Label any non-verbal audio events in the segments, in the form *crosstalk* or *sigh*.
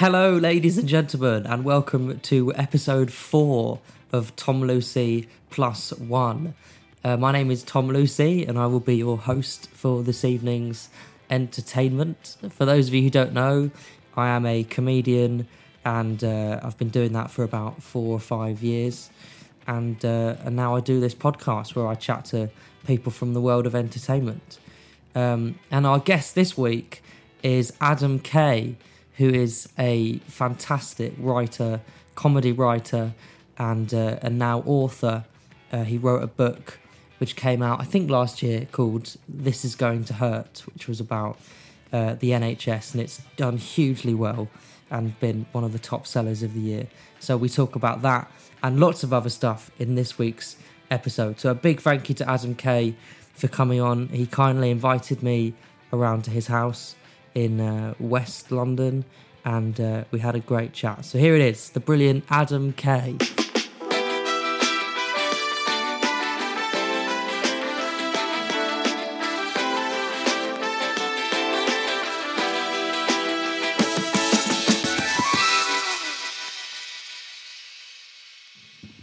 Hello, ladies and gentlemen, and welcome to episode four of Tom Lucy Plus One. Uh, my name is Tom Lucy, and I will be your host for this evening's entertainment. For those of you who don't know, I am a comedian, and uh, I've been doing that for about four or five years. And, uh, and now I do this podcast where I chat to people from the world of entertainment. Um, and our guest this week is Adam Kay, who is a fantastic writer, comedy writer, and uh, and now author. Uh, he wrote a book which came out, I think, last year called "This Is Going to Hurt," which was about uh, the NHS, and it's done hugely well and been one of the top sellers of the year. So we talk about that and lots of other stuff in this week's episode. So a big thank you to Adam Kay for coming on. He kindly invited me around to his house in uh, West London, and uh, we had a great chat. So here it is, the brilliant Adam Kay.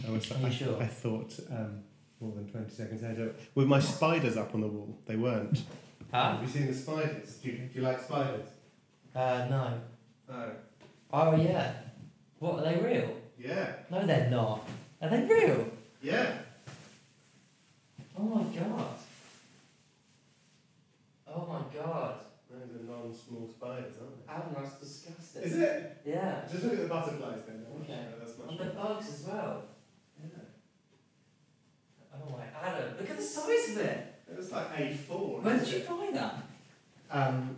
I, was, Are I, sure? I thought um, more than 20 seconds ahead. With my spiders up on the wall, they weren't. Have you seen the spiders? Do you, do you like spiders? Uh, no. No. Oh yeah. What are they real? Yeah. No, they're not. Are they real? Yeah. Oh my god. Oh my god. Those are non small spiders, aren't they? Adam, that's disgusting. Is it? Yeah. Just look at the butterflies then. Okay. That's much And the bugs as well. Yeah. Oh my Adam, look at the size of it. It was like A4. Where did you buy that? Um,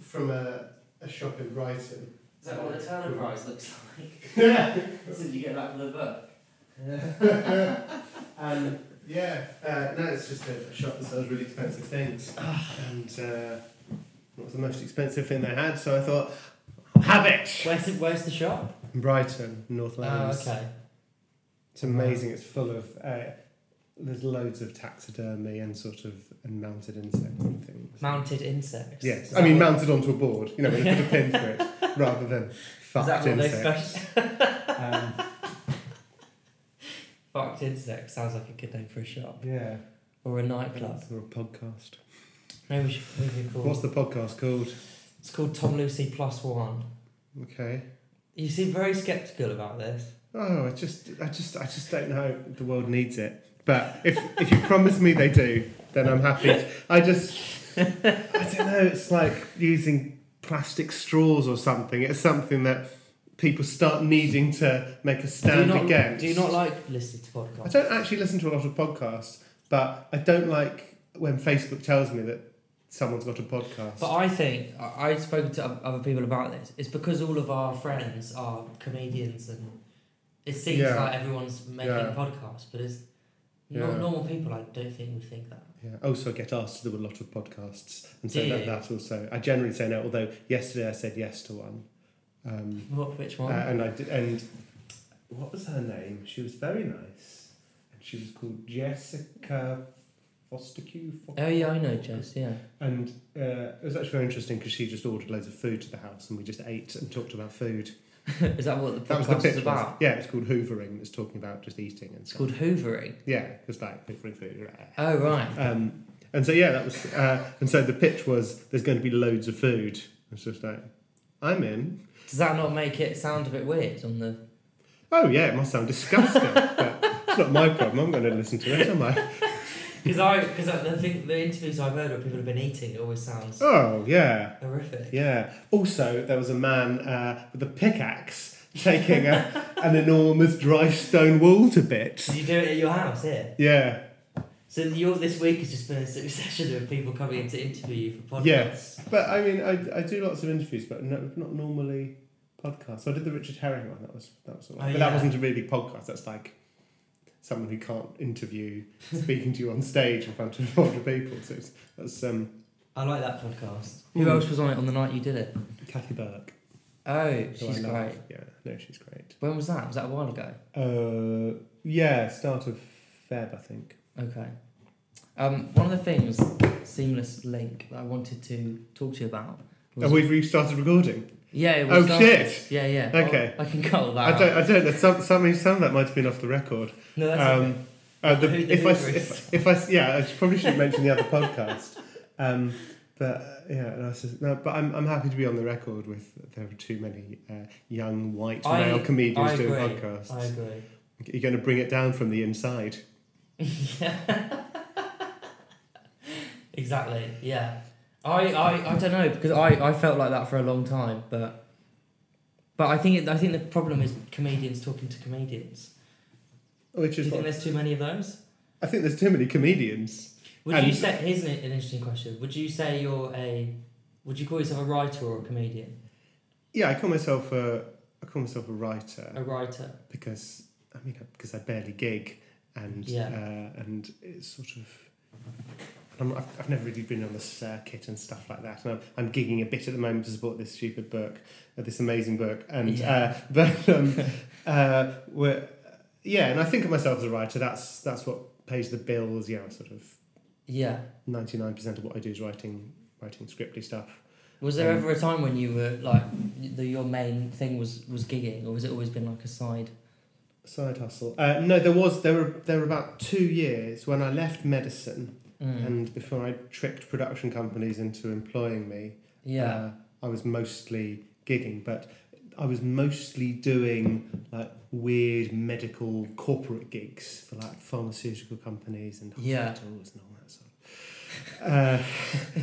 from a, a shop in Brighton. Is that what the Turner Prize looks *laughs* like? *laughs* Yeah. Did you get back from the book? and *laughs* yeah, uh, no, it's just a, a shop that sells really expensive things. and uh, it was the most expensive thing they had, so I thought, have it! Where's the, where's the shop? Brighton, North Oh, okay. It's amazing. It's full of. Uh, there's loads of taxidermy and sort of and mounted insects and things. Mounted insects. Yes, I mean mounted onto a board. You know, when you put a pin for it, *laughs* rather than fucked that what they insects. *laughs* Um, Fucked insects sounds like a good name for a shop yeah, or a nightclub. or a podcast. Maybe we should we call. What's the podcast called? It's called Tom Lucy Plus One. Okay. You seem very sceptical about this. Oh, I just, I just, I just don't know. The world needs it. But if if you promise me they do, then I'm happy. I just, I don't know. It's like using plastic straws or something. It's something that people start needing to make a Do stand not? against. Do you not like listening to podcasts? I don't actually listen to a lot of podcasts, but I don't like when Facebook tells me that someone's got a podcast. But I think I- I've spoken to other people about this. It's because all of our friends are comedians, and it seems Yeah. like everyone's making Yeah. podcasts. But it's Yeah. not normal people. I don't think would think that. Yeah. Also, I get asked to do a lot of podcasts, and so that, that also. I generally say no. Although yesterday I said yes to one, um, What? Which uh, one? and I did, and what was her name? She was very nice, and she was called Jessica Fostekew. oh yeah, I know Jess. Yeah. And uh, it was actually very interesting because she just ordered loads of food to the house, and we just ate and talked about food. *laughs* is that what the That was the podcast pitch. is was- about? Yeah, it's called Hoovering. It's talking about just eating and It's stuff. called Hoovering. Yeah, it's like hoovering food. Oh right. Um, and so yeah, that was. Uh, and so the pitch was there's going to be loads of food. It's just like I'm in. Does that not make it sound a bit weird on the? Oh yeah, it must sound disgusting, *laughs* but it's not my problem. I'm going to listen to it, am I? Because I because the thing the interviews I've heard where people have been eating it always sounds Oh yeah, horrific. yeah. Also, there was a man uh, with a pickaxe taking a, an enormous dry stone wall to bits. Did you do it at your house here? Yeah, So your this week has just been a succession of people coming in to interview you for podcasts. Yes. but I mean, I, I do lots of interviews, but no, not normally podcasts. So I did the Richard Herring one. That was that was, all right. Oh, but yeah. that wasn't a really big podcast. That's like someone who can't interview *laughs* speaking to you on stage in front of a lot of people. So it's, that's um, I like that podcast. Who Mm. else was on it on the night you did it? Kathy Burke. Oh, who she's great. Yeah, no, she's great. When was that? Was that a while ago? Uh, yeah, start of Feb, I think. Okay. Um, one of the things, seamless link, that I wanted to talk to you about. Was, Have we restarted recording? Yeah. It Oh, was started. shit. Yeah, yeah. Okay. Oh, I can cut all that. I out. don't. I don't know. Some, some, some of that might have been off the record. No, that's Um, okay. Uh, the, the if, I, if, if I yeah, I probably should mention the other podcast. Um, but uh, yeah, no, it's just- no, but I'm I'm happy to be on the record with there are too many uh, young white I- male comedians I doing agree. podcasts. I agree. You're going to bring it down from the inside. Yeah. *laughs* exactly. Yeah. I, I, I don't know because I, I felt like that for a long time, but but I think it, I think the problem is comedians talking to comedians. Which is Do you think what, there's too many of those? I think there's too many comedians. Would And- you say here's an, an interesting question? Would you say you're a would you call yourself a writer or a comedian? Yeah, I call myself a I call myself a writer A writer. because I mean because I barely gig and Yeah. uh, and it's sort of I'm, I've, I've never really been on the circuit and stuff like that and I'm, I'm gigging a bit at the moment to support this stupid book uh, this amazing book and Yeah. uh, *laughs* but um, *laughs* uh, we're, yeah and I think of myself as a writer that's that's what pays the bills know sort of Yeah. 99% of what I do is writing writing scripty stuff Was there Um, ever a time when you were like the, your main thing was was gigging, or has it always been like a side? side hustle uh, no there was there were there were about two years when I left medicine Mm. and before I tricked production companies into employing me, yeah. uh, I was mostly gigging, but I was mostly doing like weird medical corporate gigs for like pharmaceutical companies and Yeah. hospitals and all that sort. Of. Uh,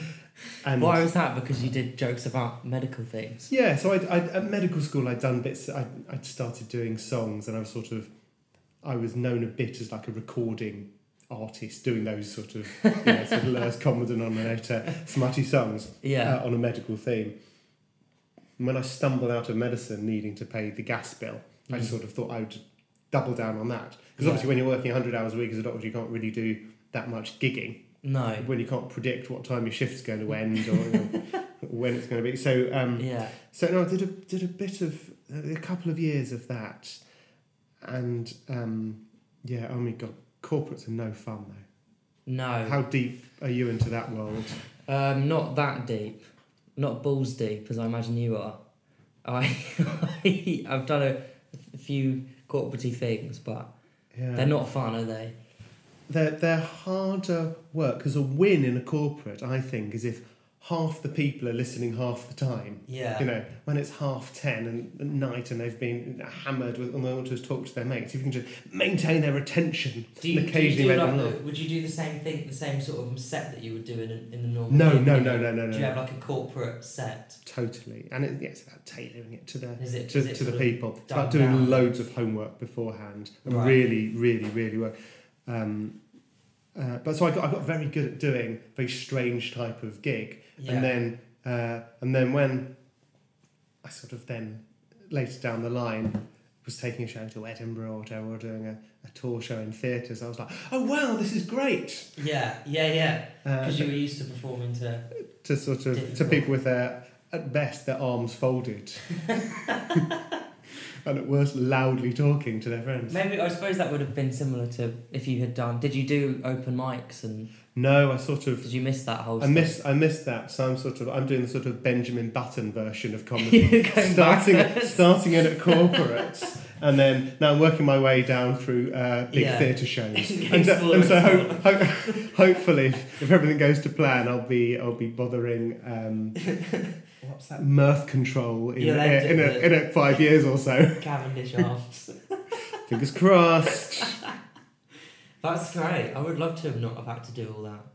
*laughs* and Why was that? Because you did jokes about medical things. yeah, so I, I at medical school I'd done bits. I I started doing songs, and I was sort of, I was known a bit as like a recording artist, doing those sort of, you know, sort of *laughs* lowest common denominator, smutty songs Yeah. uh, on a medical theme. And when I stumbled out of medicine, needing to pay the gas bill, I Mm. sort of thought I would double down on that because Yeah. obviously when you're working 100 hours a week as a doctor, you can't really do that much gigging no. when you can't predict what time your shift's going *laughs* to end or you know, when it's going to be. So. Um, Yeah. so no, I did a did a bit of a couple of years of that, and um, yeah, oh my god, corporates are no fun though. No. How deep are you into that world? Um, not that deep, not balls deep as I imagine you are. I, *laughs* I've done a, a few corporatey things, but Yeah, they're not fun, are they? They're they're harder work because a win in a corporate, I think, is if half the people are listening half the time. Yeah. You know, when it's half ten and at night and they've been hammered with, and they want to talk to their mates, if you can just maintain their attention Do you, and do you occasionally do like them would you do the same thing, the same sort of set that you would do in, a, in the normal? No, gig? no, no, no, no, Do you have like a corporate set? Totally, and it, yeah, it's about tailoring it to the Is it to, is it to the people. It's about doing down? loads of homework beforehand and Right. really, really, really work. Um, uh, but so I got I got very good at doing a very strange type of gig, Yeah. and then uh, and then when I sort of then later down the line was taking a show to Edinburgh or whatever, or doing a, a tour show in theatres, I was like, oh wow, this is great. Yeah, yeah, yeah. Uh, Because you were used to performing to. to sort of to people with their at best their arms folded, *laughs* and at worst loudly talking to their friends. Maybe I suppose that would have been similar to if you had done. Did you do open mics and No, I sort of did you miss that whole? I stuff? miss I missed that. So I'm sort of I'm doing the sort of Benjamin Button version of comedy, *laughs* starting starting in at *laughs* corporates. And then now I'm working my way down through uh, big Yeah. theatre shows, *laughs* and, so- and so explore. hope, hope, hopefully, if, if everything goes to plan, I'll be I'll be bothering um, what's that mirth control in, You'll in, end in, a, in a five years or so. *laughs* Cavendish Arms. *laughs* Fingers crossed. *laughs* That's great. I would love to have not have had to do all that.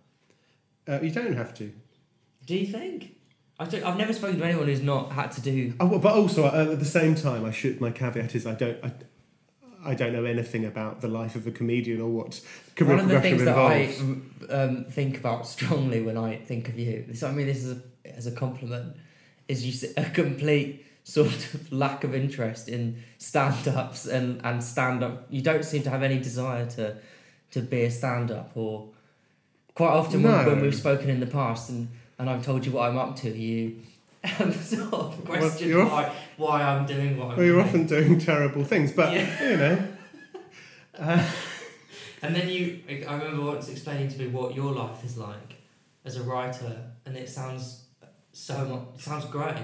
Uh, you don't have to. Do you think? I don't, I've never spoken to anyone who's not had to do. Oh, but also uh, at the same time, I should. My caveat is I don't. I, I don't know anything about the life of a comedian or what career One of the things that I um, think about strongly when I think of you, this, I mean, this is a, as a compliment, is you a complete sort of lack of interest in stand-ups and, and stand-up. You don't seem to have any desire to to be a stand-up or quite often when, when we've spoken in the past and, and I've told you what I'm up to, you um, *laughs* sort of question off- why, why I'm doing what I'm Well, you're doing. often doing terrible things, but Yeah. you know. *laughs* And then you, I remember once explaining to me what your life is like as a writer, and it sounds so much, it sounds great.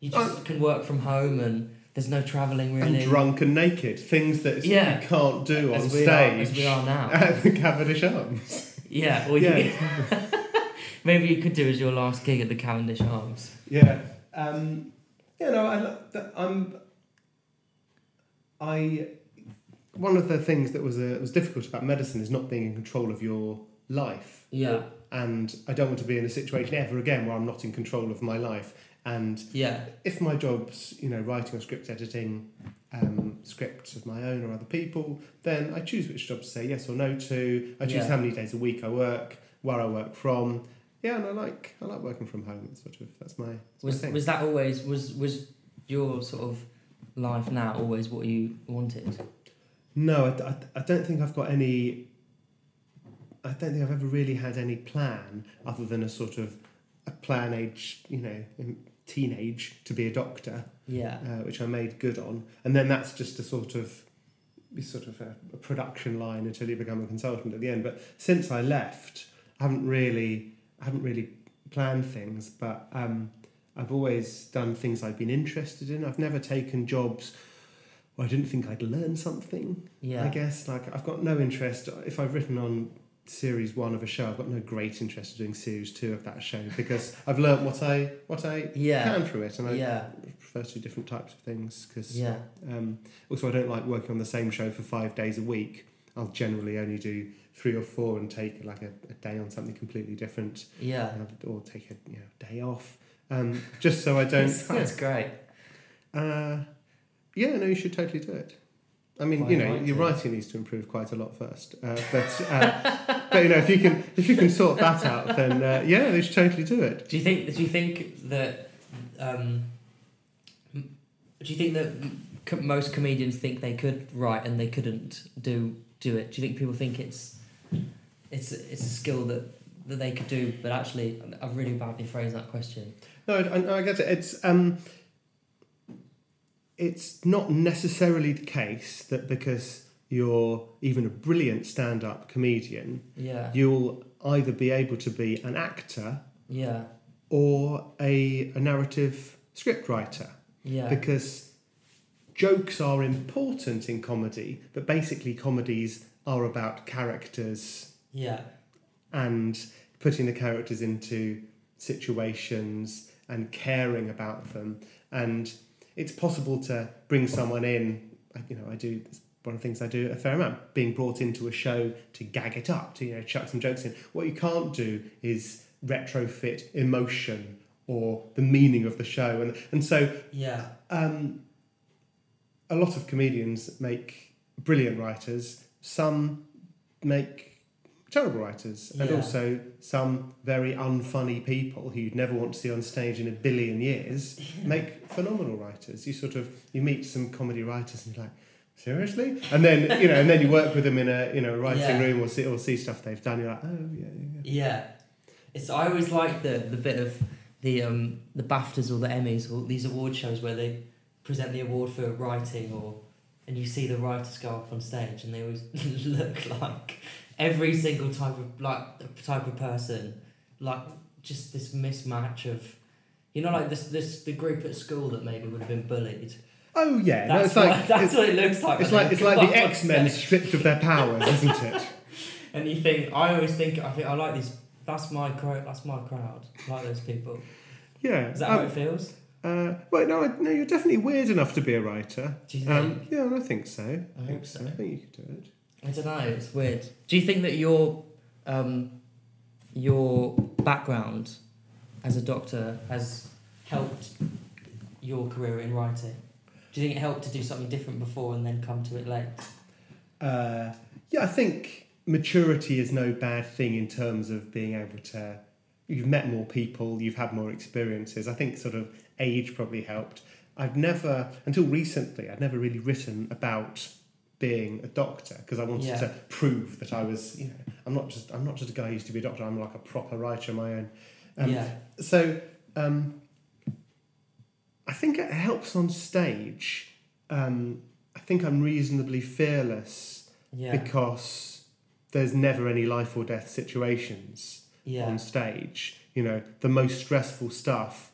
You just can work from home and there's no travelling really. And drunk and naked, things that Yeah. you can't do on as we stage Are, as we are now. *laughs* at the Cavendish Arms. *laughs* yeah, or Yeah. you, *laughs* maybe you could do as your last gig at the Cavendish Arms. Yeah. Um, you know, I, I'm. I. One of the things that was uh, was difficult about medicine is not being in control of your life, Yeah, and I don't want to be in a situation ever again where I'm not in control of my life. And yeah, if my job's you know writing or script editing, um, scripts of my own or other people, then I choose which job to say yes or no to. I choose Yeah. how many days a week I work, where I work from. Yeah, and I like I like working from home. It's sort of that's my, that's my was thing. was that always was was your sort of life now always what you wanted? No, I, I, I don't think I've got any. I don't think I've ever really had any plan other than a sort of a plan age, you know, in teenage to be a doctor, Yeah, uh, which I made good on, and then that's just a sort of, sort of a, a production line until you become a consultant at the end. But since I left, I haven't really, I haven't really planned things, but um, I've always done things I've been interested in. I've never taken jobs where I didn't think I'd learn something. yeah, I guess like I've got no interest if I've written on series one of a show. I've got no great interest in doing series two of that show because *laughs* I've learnt what I what I yeah, can through it, and I yeah, prefer to do different types of things because yeah. um, also I don't like working on the same show for five days a week. I'll generally only do three or four and take like a, a day on something completely different, Yeah, uh, or take a you know, day off, um, just so I *laughs* don't. that's great. Uh, yeah, no, you should totally do it. I mean, you know, like your writing needs to improve quite a lot first. Uh, but, uh, *laughs* but you know, if you can if you can sort that out, then uh, yeah, you should totally do it. Do you think? Do you think that? Um, do you think that most comedians think they could write and they couldn't do do it? Do you think people think it's it's it's a skill that that they could do, but actually, I've really badly phrased that question. No, I, I get it. It's um, it's not necessarily the case that because you're even a brilliant stand-up comedian, Yeah, you'll either be able to be an actor yeah, or a, a narrative script writer. yeah, because jokes are important in comedy, but basically comedies are about characters yeah, and putting the characters into situations and caring about them. And it's possible to bring someone in. You know, I do it's one of the things I do a fair amount, being brought into a show to gag it up, to you know, chuck some jokes in. What you can't do is retrofit emotion or the meaning of the show, and and so yeah, um, a lot of comedians make brilliant writers. Some make terrible writers, and Yeah. also some very unfunny people who you'd never want to see on stage in a billion years *laughs* make phenomenal writers. You sort of you meet some comedy writers and you're like, seriously, and then you know, and then you work with them in a you know writing Yeah. room or see or see stuff they've done. You're like, oh yeah, yeah, yeah. Yeah, it's. I always like the the bit of the um the Baftas or the Emmys or these award shows where they present the award for writing or and you see the writers go up on stage and they always *laughs* look like every single type of like type of person like just this mismatch of you know like this this the group at school that maybe would have been bullied Oh yeah, no, that's it's what, like *laughs* that's what it looks like it's like it's like the *laughs* X Men stripped of their powers, isn't it? *laughs* And you think I always think I think I like these. That's my crowd. That's my crowd. I like those people. Yeah. Is that how Um, it feels? uh, well, no, I, no, you're definitely weird enough to be a writer. Do you think? Um, yeah, I think so. I, I think so. so. I think you could do it. I don't know. It's weird. Do you think that your um, your background as a doctor has helped your career in writing? Do you think it helped to do something different before and then come to it late? Uh, yeah, I think maturity is no bad thing in terms of being able to. You've met more people, you've had more experiences. I think sort of age probably helped. I've never, until recently, I'd never really written about being a doctor because I wanted Yeah. to prove that I was, you know, I'm not just I'm not just a guy who used to be a doctor. I'm like a proper writer of my own. Um, yeah. So um, I think it helps on stage. Um, I think I'm reasonably fearless Yeah. because there's never any life or death situations yeah. on stage. You know, the most stressful stuff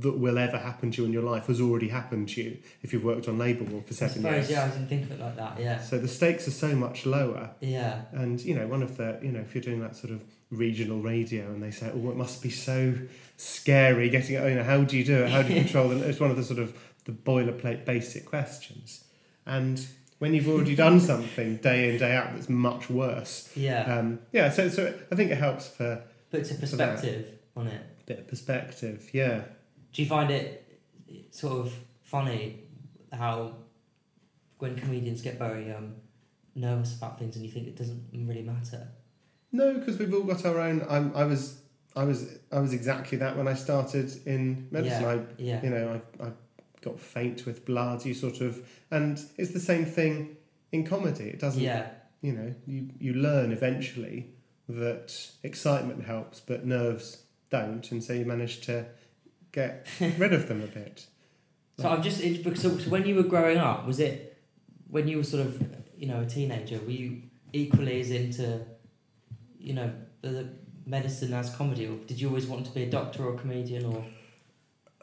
that will ever happen to you in your life has already happened to you if you've worked on labour for I seven suppose. years. Yeah, I didn't think of it like that. Yeah. So the stakes are so much lower. Yeah. And you know, one of the you know, if you're doing that sort of regional radio, and they say, "Oh, it must be so scary getting it." You know, how do you do it? How do you *laughs* control it? It's one of the sort of the boilerplate basic questions. And when you've already done *laughs* something day in day out that's much worse, Yeah. um, yeah. So so I think it helps for Puts a perspective on it. bit of perspective. Yeah. Do you find it sort of funny how when comedians get very um, nervous about things and you think it doesn't really matter? No, because we've all got our own. I'm, I was. I was I was exactly that when I started in medicine. Yeah. I Yeah. you know, I, I got faint with blood, you sort of, and it's the same thing in comedy. It doesn't, Yeah. you know, you, you learn eventually that excitement helps, but nerves don't, and so you manage to get *laughs* rid of them a bit. So I'm just because so, so when you were growing up, was it when you were sort of you know a teenager? Were you equally as into you know the, medicine as comedy, or did you always want to be a doctor or a comedian? Or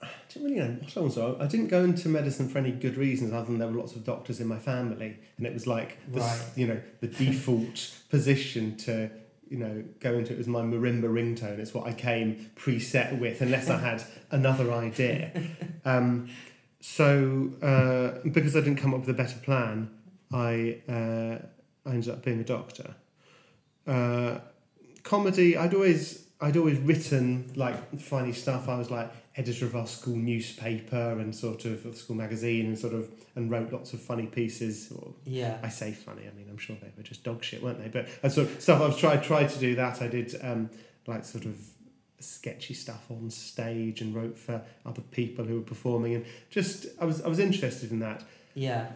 I didn't really know what I was. I didn't go into medicine for any good reasons, other than there were lots of doctors in my family, and it was like the, Right. you know the default position to you know go into it was my marimba ringtone. It's what I came preset with, unless I had another idea. *laughs* Um, so uh, because I didn't come up with a better plan, I uh, I ended up being a doctor. Uh, comedy, I'd always I'd always written like funny stuff. I was like editor of our school newspaper and sort of of school magazine and sort of and wrote lots of funny pieces. Or yeah, I say funny, I mean I'm sure they were just dog shit, weren't they? But I sort of stuff I've tried tried to do that. I did um, like sort of sketchy stuff on stage and wrote for other people who were performing and just I was I was interested in that yeah,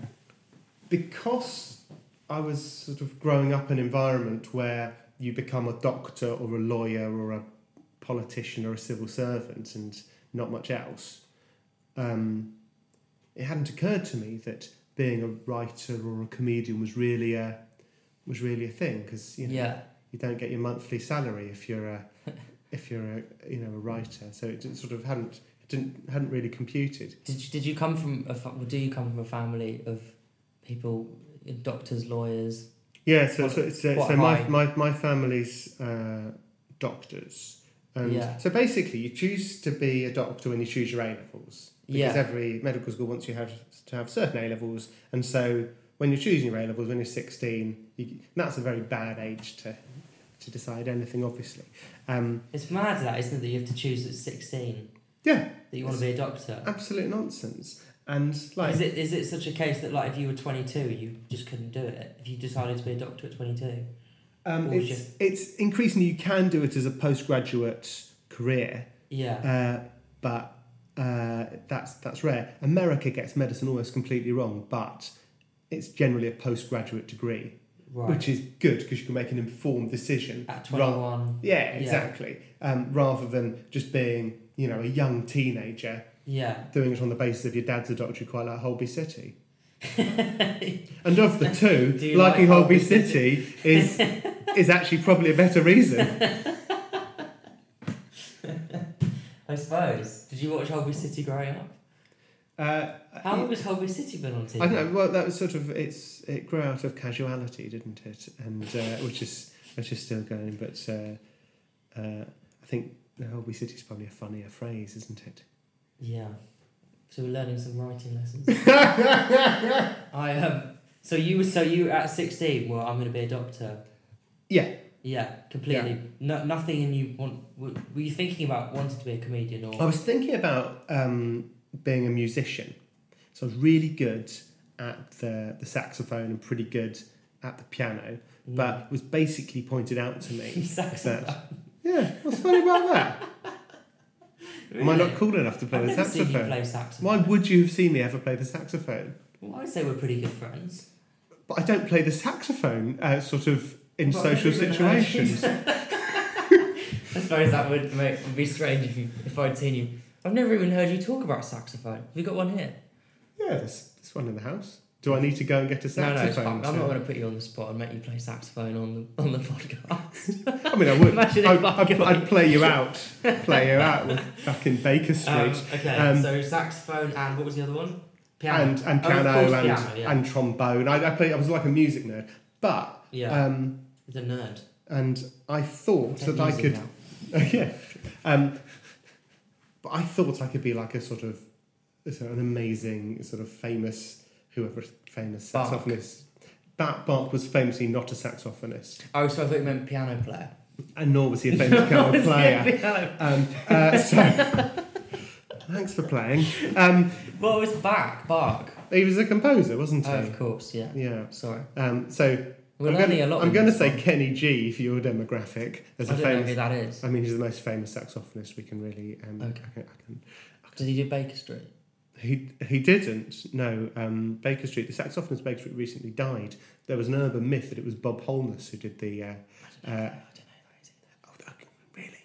because I was sort of growing up in an environment where you become a doctor or a lawyer or a politician or a civil servant and not much else, um, it hadn't occurred to me that being a writer or a comedian was really a was really a thing because you know yeah. you don't get your monthly salary if you're a *laughs* if you're a you know a writer so it sort of hadn't it didn't hadn't really computed Did you, did you come from a fa- do you come from a family of people doctors lawyers? Yeah, so so, so, so my, my my family's uh, doctors, and Yeah. so basically you choose to be a doctor when you choose your A levels because Yeah. every medical school wants you have to have certain A levels, and so when you're choosing your A levels when you're 16, you, that's a very bad age to to decide anything, obviously. Um, It's mad that isn't it that you have to choose at sixteen yeah, that you want to be a doctor. absolute nonsense, and like is it is it such a case that like if you were twenty two you just couldn't do it if you decided to be a doctor at twenty two? Um, Or was it's, it's increasingly you can do it as a postgraduate career, Yeah. uh, but uh, that's that's rare. America gets medicine almost completely wrong, but it's generally a postgraduate degree, right. which is good because you can make an informed decision. At 21. yeah, Yeah. exactly. Um, rather than just being, you know, a young teenager Yeah. doing it on the basis of your dad's a doctor, you quite like Holby City. *laughs* and of the two, liking like Holby Holby City is is actually probably a better reason. *laughs* I suppose. Did you watch Holby City growing up? Uh, How long has Holby City been on TV? I don't know. Well, that was sort of it's it grew out of Casualty, didn't it? And uh, which is which is still going, but uh, uh, I think Holby City is probably a funnier phrase, isn't it? Yeah. So we're learning some writing lessons. *laughs* I um. So you were so you at sixteen. Well, I'm going to be a doctor. Yeah. Yeah, completely. No, nothing in you want. Were, were you thinking about wanting to be a comedian or? I was thinking about um, being a musician. So I was really good at the, the saxophone and pretty good at the piano, Mm. but it was basically pointed out to me *laughs* Saxophone. that, yeah, what's funny about that? Am I not cool enough to play I've the never seen you saxophone? play saxophone. Why would you have seen me ever play the saxophone? Well, I'd say we're pretty good friends. But I don't play the saxophone uh, sort of in Well, social I've never even situations. *laughs* I suppose that would make would be strange if you if I'd seen you. I've never even heard you talk about saxophone. Have you got one here? yeah, there's, there's one in the house. Do I need to go and get a saxophone? no, fine. I'm not going to put you on the spot and make you play saxophone on the on the podcast. I mean, I would. *laughs* Imagine I I'd, could- I'd play you *laughs* out. Play you out with back in Baker Street. Um, okay, Um, so saxophone and what was the other one? Piano. and and Oh, piano course, and piano, yeah. and trombone. I, I play. I was like a music nerd, but yeah, um, a nerd. and I thought that I could. now. *laughs* yeah, um, but I thought I could be like a sort of an amazing sort of famous whoever famous Bach. saxophonist. Bach, Bach was famously not a saxophonist, Oh, so I thought you meant piano player. and nor was he a *laughs* famous piano Was he a player. piano- Um, uh, so, thanks for playing. Um, What was Bach? Bach. he was a composer, wasn't he? Oh, of course, yeah. Yeah. Sorry. Um, so We're I'm learning gonna, a lot. I'm in going to this say one. Kenny G for your demographic. As I a don't know who famous, that is. I mean, he's the most famous saxophonist we can really. Um, Okay. I can, I can, Did he do Baker Street? He he didn't. No, um, Baker Street. The saxophonist Baker Street recently died. There was an urban myth that it was Bob Holness who did the. Uh, uh, I don't know. oh, really?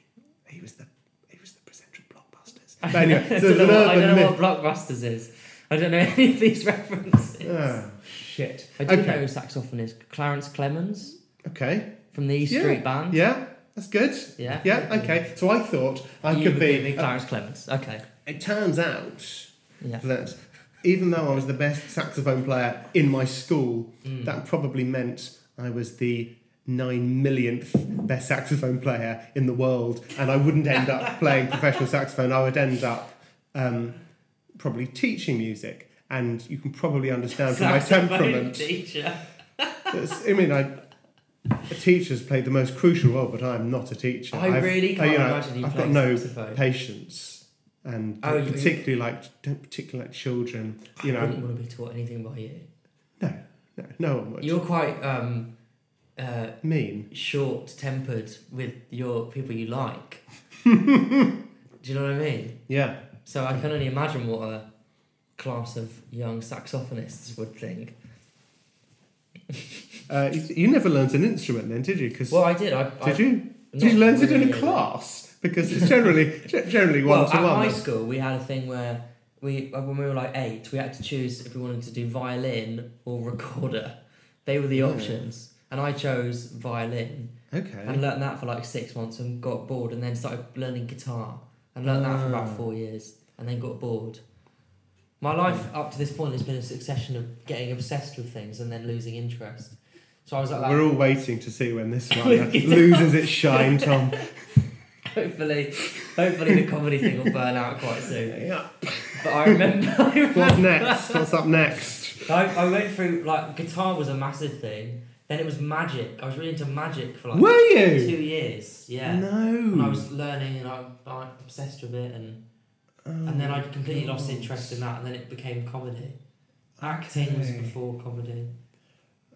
He was the he was the presenter of Blockbusters. *laughs* But anyway, I don't know, what, I don't know what Blockbusters is. I don't know *laughs* any of these references. Oh shit! I do okay. know is Clarence Clemons Okay. from the East Yeah. Street Band. Yeah, that's good. Yeah. Yeah. Okay. So I thought I you could be. Clarence Clemons. Okay. It turns out Yeah. that even though I was the best saxophone player in my school, Mm. that probably meant I was the nine millionth best saxophone player in the world, and I wouldn't end up *laughs* playing professional saxophone. I would end up um, probably teaching music, and you can probably understand from my temperament. teacher. I mean, I. Teachers play the most crucial role, but I am not a teacher. I I've- really can't you know, imagine you I've got no saxophone. patience, and Oh, particularly like don't particularly like children. You I know, wouldn't want to be taught anything by you. no, no, no one would. You're quite um, uh, mean. short-tempered with your people you like. *laughs* Do you know what I mean? Yeah. So I can only imagine what a class of young saxophonists would think. *laughs* Uh, you, you never learnt an instrument then, did you? Because Well, I did. I, I, did you? Did you learn it in a really. class? Because it's generally generally one Well, to at one. high school, we had a thing where we, when we were like eight, we had to choose if we wanted to do violin or recorder. They were the options, and I chose violin Okay. and learnt that for like six months and got bored, and then started learning guitar and learnt that for about Ah. four years, and then got bored. My life up to this point has been a succession of getting obsessed with things and then losing interest. So I was like. We're all waiting to see when this *laughs* one loses its shine, Tom. *laughs* hopefully, hopefully the comedy thing will burn out quite soon. *laughs* Yeah. But I remember, I remember What's next? What's up next? I, I went through like guitar was a massive thing. Then it was magic. I was really into magic for like Were you? two years. Yeah. No. And I was learning and I I was obsessed with it and and then I oh, completely lost interest in that and then it became comedy. Acting was Okay. before comedy.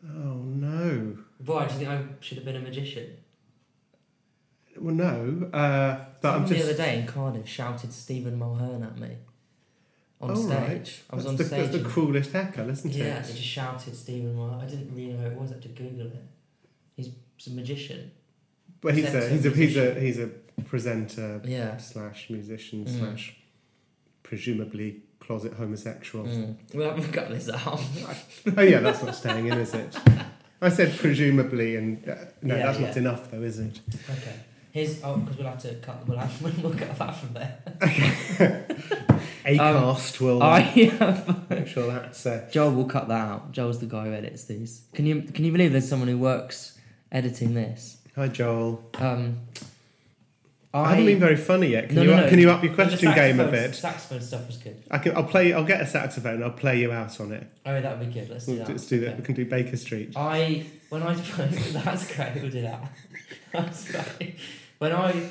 Oh no. Why do you think I should have been a magician? Well, no. Uh, but I'm Someone the other day in Cardiff shouted Stephen Mulhern at me on Oh, stage. right. I was that's on the, stage. That's the cruelest heckle, isn't yeah, it? they just shouted Stephen Mulhern. I didn't really know who it was. I had to Google it. He's a magician. But he's a presenter, he's a he's a he's a presenter Yeah. slash musician Mm. slash presumably closet homosexual. Mm. We haven't got this out. *laughs* Oh yeah, that's not staying in, is it? I said presumably, and uh, no, Yeah, that's yeah. not enough, though, is it? okay. Here's oh, because we'll have to cut. We'll have *laughs* we'll cut that from there. Acast will uh, I have. make *laughs* sure that's. Uh, Joel will cut that out. Joel's the guy who edits these. Can you can you believe there's someone who works editing this? hi, Joel. Um, I, haven't been very funny yet. Can No, you no, up, no. can you up your question game a bit? Saxophone stuff was good. I can. I'll play. I'll get a saxophone. And I'll play you out on it. Oh, that would be good. Let's do We'll that. Let's do that. Okay. We can do Baker Street. I when I *laughs* play, that's great. We'll do that. *laughs* When I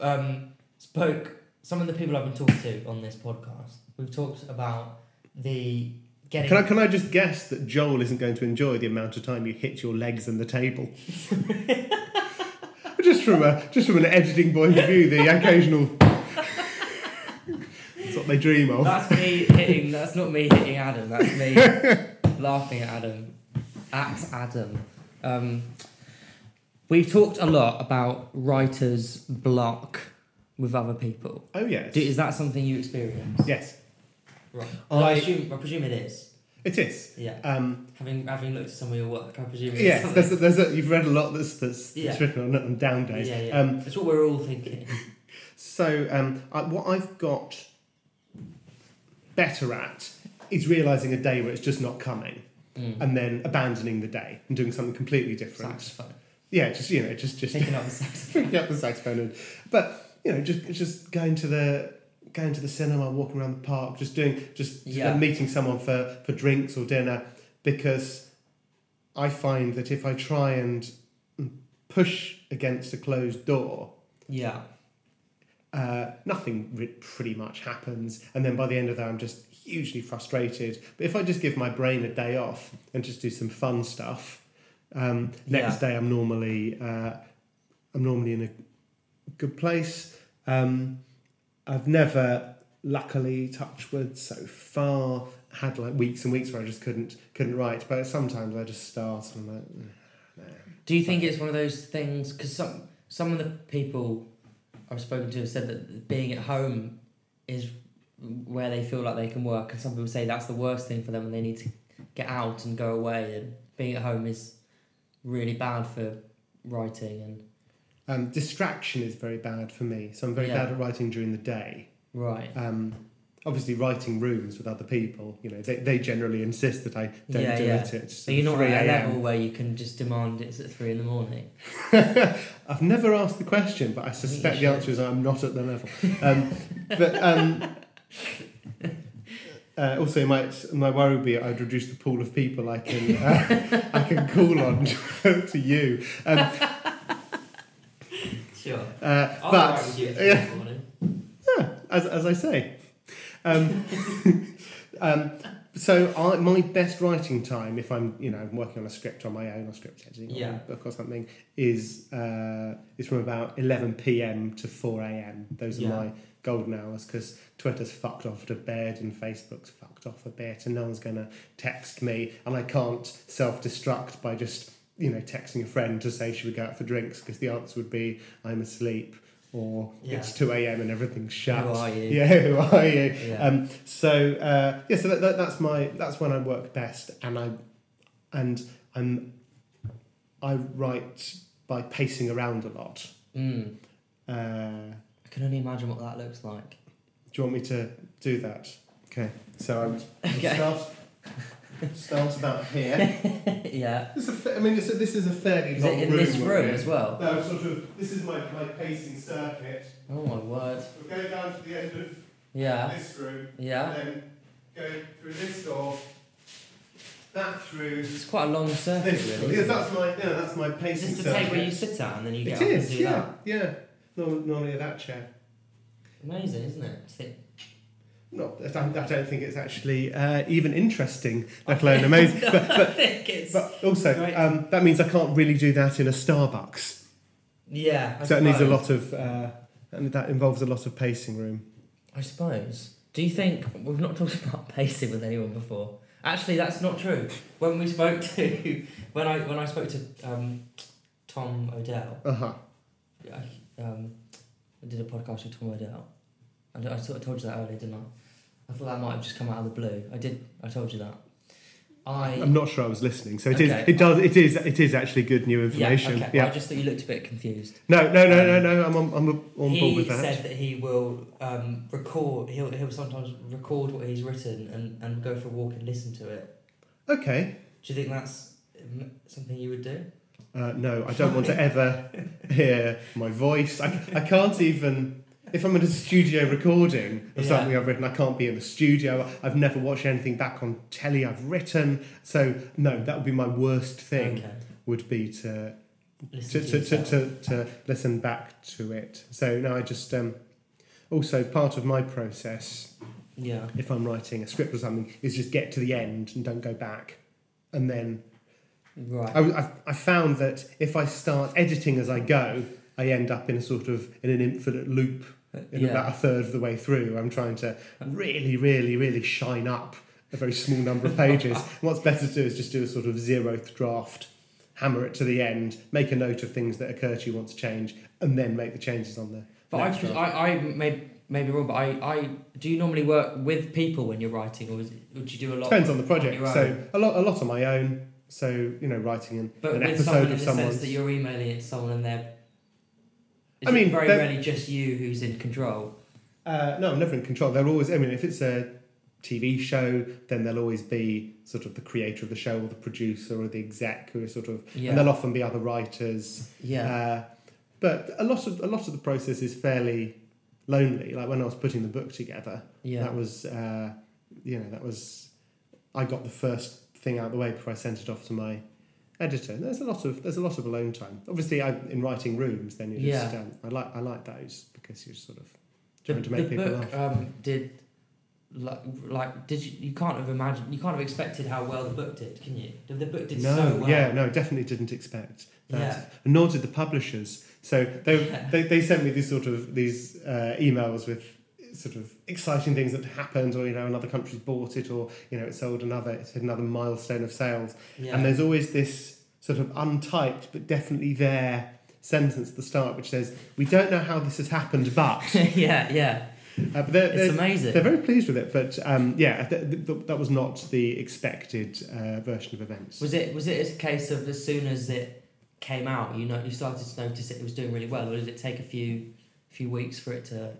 um, spoke, some of the people I've been talking to on this podcast, we've talked about the getting. Can I, can I just guess that Joel isn't going to enjoy the amount of time you hit your legs in the table? *laughs* just from a just from an editing point of view, the *laughs* occasional. That's what they dream of. That's me hitting. That's not me hitting Adam. That's me laughing at Adam. At Adam. Um, we've talked a lot about writer's block with other people. Oh yes, Do, is that something you experience? yes, Right. I- I, assume, I presume it is. it is. Yeah. Um, Having having looked at some of your work, I presume it's yes, there's a, there's a, you've read a lot that's that's, Yeah. that's written on, on down days. Yeah, yeah. Um, That's what we're all thinking. So, um, I, what I've got better at is realizing a day where it's just not coming, Mm. and then abandoning the day and doing something completely different. Saxophone. Yeah, just you know, just just *laughs* Picking up the saxophone. picking up the saxophone, and, but you know, just just going to the going to the cinema, walking around the park, just doing just Yeah. meeting someone for for drinks or dinner, because I find that if I try and push against a closed door, Yeah. uh, nothing re- pretty much happens, and then by the end of that, I'm just hugely frustrated. But if I just give my brain a day off and just do some fun stuff, um, next day I'm normally uh, I'm normally in a good place. Um, I've never, luckily, touch wood so far, had like weeks and weeks where I just couldn't couldn't write. But sometimes I just start and I'm like, "Mm, no. Do you think it's one of those things? Because some some of the people I've spoken to have said that being at home is where they feel like they can work, and some people say that's the worst thing for them, and they need to get out and go away. And being at home is really bad for writing. And Um, distraction is very bad for me, so I'm very Yeah. bad at writing during the day. right, um, obviously writing rooms with other people, you know, they, they generally insist that I don't Yeah, do yeah. it at so you're not 3 at a level where you can just demand it's at three in the morning. *laughs* I've never asked the question, but I suspect the answer is I'm not at the level. Um, but um, *laughs* uh, also, my my worry would be I'd reduce the pool of people I can uh, I can call on *laughs* to you. Um, Sure. uh, I'll but with you yeah, in the morning. as, as I say. Um, *laughs* um, so I, my best writing time, if I'm you know I'm working on a script on my own or script editing Yeah. or a book or something, is uh, is from about 11 p.m. to 4 a.m. Those are Yeah. my golden hours because Twitter's fucked off to bed and Facebook's fucked off a bit, and no one's gonna text me, and I can't self-destruct by just you know texting a friend to say should we go out for drinks because the answer would be I'm asleep or Yeah. it's 2 a.m. and everything's shut. Who are you? *laughs* Yeah, who are you? Yeah. Um, so uh, yeah, so that, that, that's my that's when I work best, and I and I'm I write by pacing around a lot. Mm. Uh, I can only imagine what that looks like. do you want me to do that? Okay, so I'm *laughs* Okay. *laughs* start start about here. *laughs* yeah. This is a fa- I mean, this is, this is a fairly Is long it in room. this room as well? No, sort of. This is my, my pacing circuit. Oh my word. We'll go down to the end of Yeah. this room. Yeah. then go through this door, that through It's quite a long circuit, this really. Yes, isn't it? that's my yeah, that's my Is pacing this the table circuit. you sit at and then you get It up is, and do yeah, that? yeah. Norm- Normally that chair. Amazing, isn't it? Sit- not. I don't, I don't think it's actually uh, even interesting, let alone *laughs* amazing. but, I but, think it's but also, um, that means I can't really do that in a Starbucks. yeah. I so it needs a lot of. Uh, and that involves a lot of pacing room. I suppose. Do you think we've not talked *laughs* about pacing with anyone before? Actually, that's not true. When we spoke *laughs* to when I when I spoke to um, Tom Odell, Uh huh. I, um, I did a podcast with Tom Odell. I, I sort of told you that earlier, didn't I? I thought that might have just come out of the blue. I did. I told you that. I I'm not sure I was listening, so it is. Okay. It does. It is. It is actually good new yeah. information. Okay. Yeah. I just thought you looked a bit confused. No, no, no, no, no. I'm on. I'm on board with that. He said that he will um, record. He'll he'll sometimes record what he's written and, and go for a walk and listen to it. Okay. Do you think that's um, something you would do? Uh, no, I don't want to ever *laughs* hear my voice. I, I can't even. If I'm at a studio recording of Yeah. something I've written, I can't be in the studio. I've never watched anything back on telly I've written. So no, that would be my worst thing. Okay. Would be to Listen to, to, to, to, to, to listen back to it. So no, I just um, also part of my process Yeah. if I'm writing a script or something is just get to the end and don't go back, and then Right. I, I, I found that if I start editing as I go, I end up in a sort of in an infinite loop in yeah. about a third of the way through. I'm trying to really, really, really shine up a very small number of pages. *laughs* what's better to do is just do a sort of zeroth draft, hammer it to the end, make a note of things that occur to you want to change, and then make the changes on there. But I, next just, draft. I, I may, may be wrong, but I, I do you normally work with people when you're writing, or is it, would you do a lot? Depends on the project. your so a lot, a lot on my own. So you know, writing an, but an episode someone in of the someone's. sense that you're emailing it to someone and they're. Is I mean, very rarely just you who's in control. Uh, no, I'm never in control. They're always. I mean, if it's a TV show, then there'll always be sort of the creator of the show, or the producer, or the exec, who are sort of, Yeah. and there'll often be other writers. Yeah. Uh, but a lot of a lot of the process is fairly lonely. Like when I was putting the book together, yeah. that was, uh, you know, that was, I got the first thing out of the way before I sent it off to my editor. And there's a lot of there's a lot of alone time. Obviously, I, in writing rooms, then you just, Yeah. um, I like I like those because you're sort of the, trying to make the people book laugh. um, did like like did you you can't have imagined you can't have expected how well the book did can you the, the book did no, so well yeah, no, definitely didn't expect that. Yeah. And nor did the publishers. So they, Yeah. they, they sent me these sort of these uh, emails with sort of exciting things that happened, or you know, another country's bought it, or you know, it sold another, it hit another milestone of sales. yeah And there's always this sort of untyped but definitely there sentence at the start which says, "We don't know how this has happened, but." *laughs* yeah yeah Uh, but they're, it's they're, amazing they're very pleased with it. But um, yeah, th- th- th- that was not the expected uh, version of events. was it was it a case of as soon as it came out you know you started to notice it was doing really well or did it take a few few weeks for it to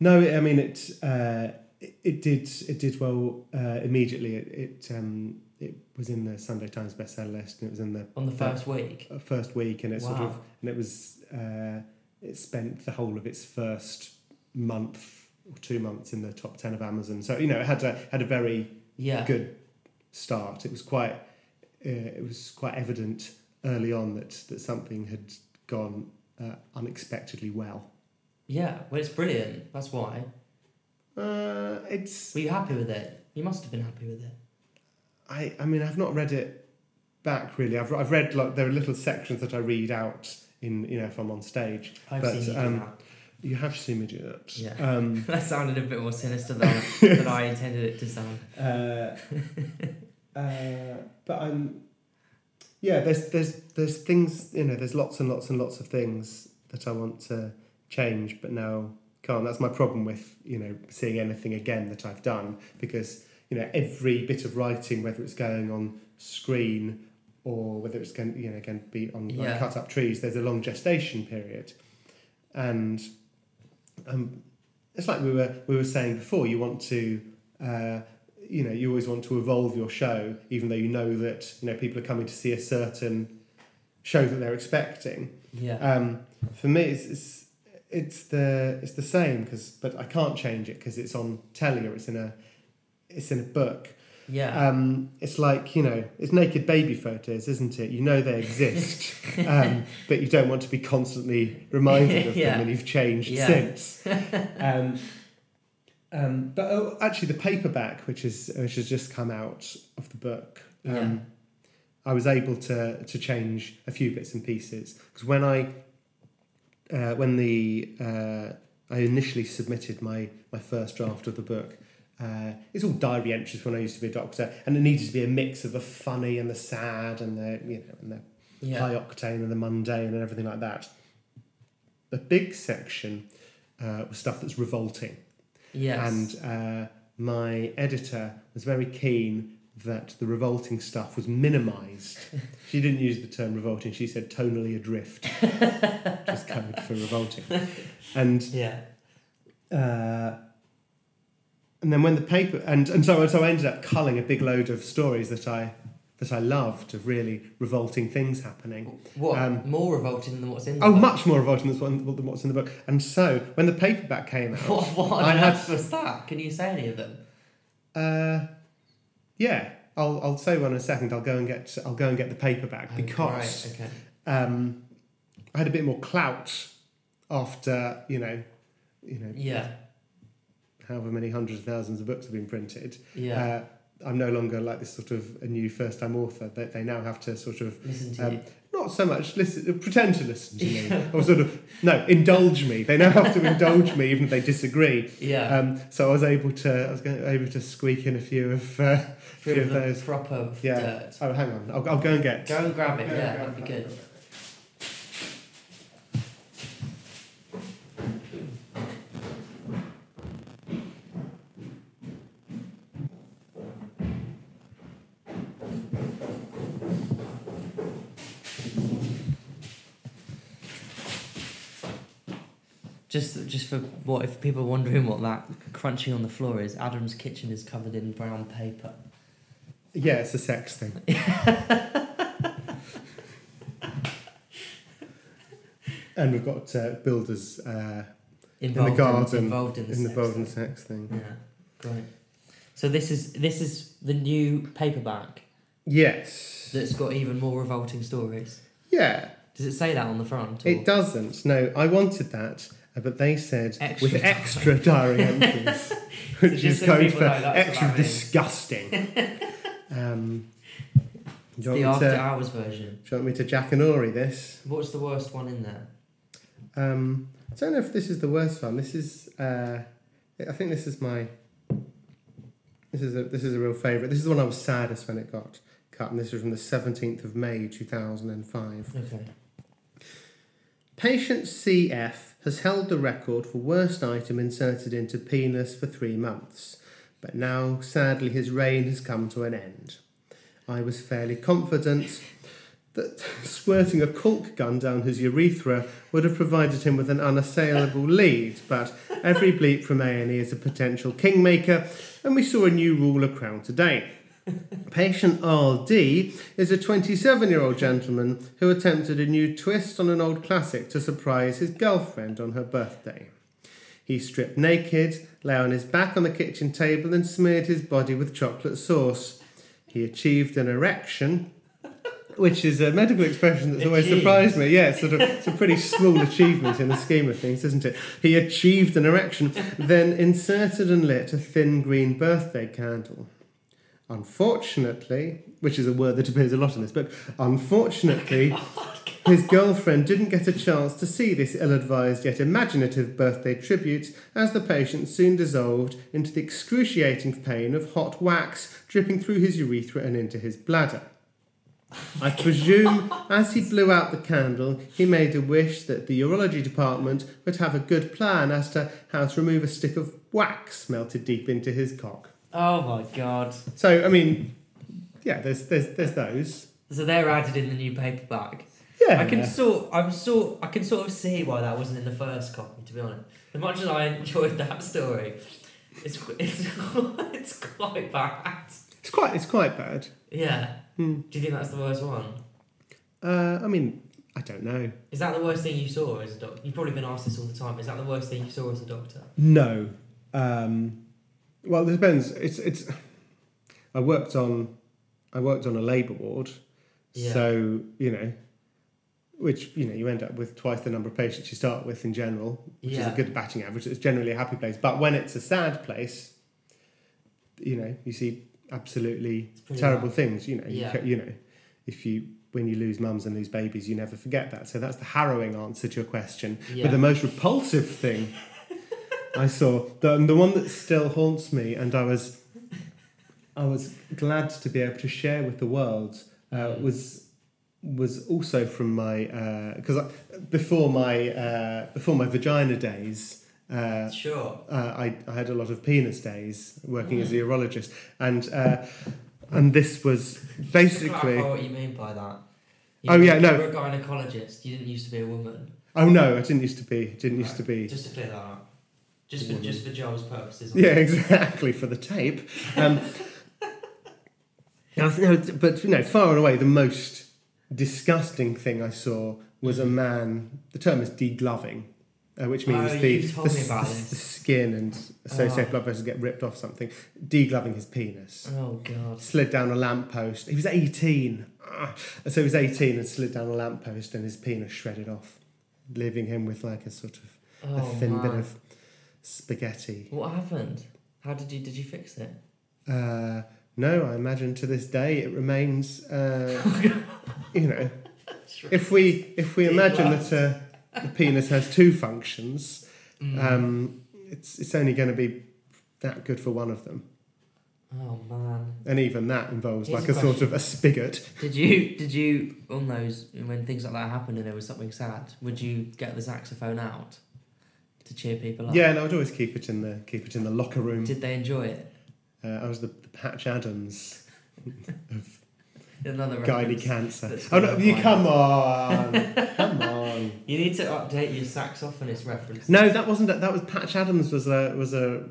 No, I mean it. Uh, it, it did. It did well uh, immediately. It it, um, it was in the Sunday Times bestseller list, and it was in the on the first week uh, first week, and it sort of and it was uh, it spent the whole of its first month or two months in the top ten of Amazon. So you know, it had a had a very yeah good start. It was quite uh, it was quite evident early on that that something had gone uh, unexpectedly well. Yeah well it's brilliant that's why Uh, it's were you happy with it you must have been happy with it I, I mean, I've not read it back really. I've, I've read like there are little sections that I read out in you know if I'm on stage. I've But, seen you um, that. You have seen me do that. Yeah. Um, *laughs* That sounded a bit more sinister than, *laughs* than I intended it to sound. uh, uh, but I'm yeah. There's there's there's things you know. There's lots and lots and lots of things that I want to change, but now can't. That's my problem with you know seeing anything again that I've done because you know every bit of writing, whether it's going on screen or whether it's going you know going to be on like Yeah. cut up trees, there's a long gestation period, and um, it's like we were we were saying before. You want to. Uh, you know, you always want to evolve your show, even though you know that you know people are coming to see a certain show that they're expecting. Yeah. Um, for me, it's, it's it's the it's the same because but I can't change it because it's on telly or it's in a it's in a book. yeah. Um, it's like you know it's naked baby photos, isn't it? You know they exist, *laughs* um, but you don't want to be constantly reminded of *laughs* Yeah. them, and you've changed Yeah. since. *laughs* Um, Um, but oh, actually, the paperback, which is which has just come out of the book, um, Yeah. I was able to to change a few bits and pieces because when I uh, when the uh, I initially submitted my my first draft of the book. Uh, it's all diary entries when I used to be a doctor, and it needed to be a mix of the funny and the sad and the you know and the Yeah. high octane and the mundane and everything like that. The big section uh, was stuff that's revolting, Yes. and uh, my editor was very keen that the revolting stuff was minimised. she didn't use the term revolting; she said tonally adrift, *laughs* which is code for revolting. And yeah. uh, and then when the paper and, and so so I ended up culling a big load of stories that I that I loved of really revolting things happening. What? Um, more revolting than what's in the Oh, book? much more revolting than what's- in the book. And so when the paperback came out, What, *laughs* what I had- was that? Can you say any of them? uh, yeah, I'll I'll say one in a second. I'll go and get I'll go and get the paperback Oh, because right, okay. um, I had a bit more clout after you know you know Yeah. however many hundreds of thousands of books have been printed. Yeah. Uh, I'm no longer like this sort of a new first time author. They, they now have to sort of Listen to um, you. Not so much listen, pretend to listen to me, *laughs* or sort of no, indulge me. They now have to indulge me, even if they disagree. Yeah. Um, so I was able to, I was going, able to squeak in a few of, uh, Few few of of those. proper Yeah. dirt. Oh, hang on, I'll, I'll go and get. Go and grab it. Go Yeah, that'd be good. Just, just for what if people are wondering what that crunching on the floor is? Adam's kitchen is covered in brown paper. Yeah, it's a sex thing. *laughs* and we've got uh, builders uh, Involved garden, involved in the garden, in the sex Bolden thing. sex thing. Yeah, great. So this is this is the new paperback Yes. that's got even more revolting stories. Yeah. Does it say that on the front? or- It doesn't. No, I wanted that, but they said Extra with extra diary entries, which *laughs* *laughs* just is so code for extra disgusting. *laughs* um, do, you the want me after to, hours version. do you want me to Jackanory this? What's the worst one in there? Um, I don't know if this is the worst one. This is, uh, I think this is my, this is a this is a real favourite. This is the one I was saddest when it got cut, and this was from the seventeenth of May two thousand and five. Okay. Patient CF has held the record for worst item inserted into penis for three months, but now sadly his reign has come to an end. I was fairly confident that *laughs* squirting a cork gun down his urethra would have provided him with an unassailable lead, but every bleep from A&E is a potential kingmaker, and we saw a new ruler crowned today. Patient RD is a 27 year old gentleman who attempted a new twist on an old classic to surprise his girlfriend on her birthday. He stripped naked, lay on his back on the kitchen table, and smeared his body with chocolate sauce. He achieved an erection, which is a medical expression that's always Achieved. surprised me. Yeah, it's sort of it's a pretty small achievement in the scheme of things, isn't it? He achieved an erection, then inserted and lit a thin green birthday candle. Unfortunately, which is a word that appears a lot in this book, unfortunately, *laughs* oh, his girlfriend didn't get a chance to see this ill advised yet imaginative birthday tribute as the patient soon dissolved into the excruciating pain of hot wax dripping through his urethra and into his bladder. I *laughs* presume as he blew out the candle, he made a wish that the urology department would have a good plan as to how to remove a stick of wax melted deep into his cock. Oh my god. So, I mean, yeah, there's there's there's those. So they're added in the new paperback. Yeah, I can sort. I'm sort. I can sort of see why that wasn't in the first copy. To be honest, as much as I enjoyed that story, it's *laughs* it's it's quite bad. it's quite it's quite bad. Yeah. Hmm. Do you think that's the worst one? Uh, I mean, I don't know. Is that the worst thing you saw as a doctor? You've probably been asked this all the time. Is that the worst thing you saw as a doctor? No. Um, well, it depends. It's it's. I worked on, I worked on a labour ward, Yeah. so you know, which you know you end up with twice the number of patients you start with in general, which is a good batting average. It's generally a happy place. But when it's a sad place, you know, you see absolutely terrible rough. things. You know, you, Yeah. ca- you know, if you when you lose mums and lose babies, you never forget that. So that's the harrowing answer to your question. Yeah. But the most repulsive thing I saw, the the one that still haunts me, and I was I was glad to be able to share with the world uh, was was also from my because I before my uh, before my vagina days. Uh, Sure. uh, I, I had a lot of penis days working as a urologist, and uh, and this was basically. what you mean by that. Oh, yeah, no. you were a gynecologist. You didn't used to be a woman. Oh no, I didn't used to be. Didn't used to be. Just to clear that up. Just for just for Joel's purposes. Yeah, *laughs* exactly for the tape. Um, no, but you know, far and away the most disgusting thing I saw was a man. The term is degloving, uh, which means Oh, the, the, the- the skin and associated Oh. blood vessels get ripped off something. Degloving his penis. Oh god. slid down a lamppost. He was 18. Ah. So he was 18 and slid down a lamppost and his penis shredded off, leaving him with like a sort of Oh a thin man. bit of spaghetti. What happened? How did you did you fix it? Uh, no, I imagine to this day it remains, uh, *laughs* you know, if we if we imagine that uh, the penis has two functions, Mm. um, it's it's only going to be that good for one of them, Oh man. and even that involves Here's like a a sort of a spigot. Did you did you on those when things like that happened and there was something sad? Would you get the saxophone out to cheer people up? Yeah, and I would always keep it in the keep it in the locker room. Did they enjoy it? Uh, I was the, the Patch Adams of *laughs* Another reference. Cancer. Oh no, you come on, *laughs* come on. You need to update your saxophonist reference. No, that wasn't. That was Patch Adams. Was a was a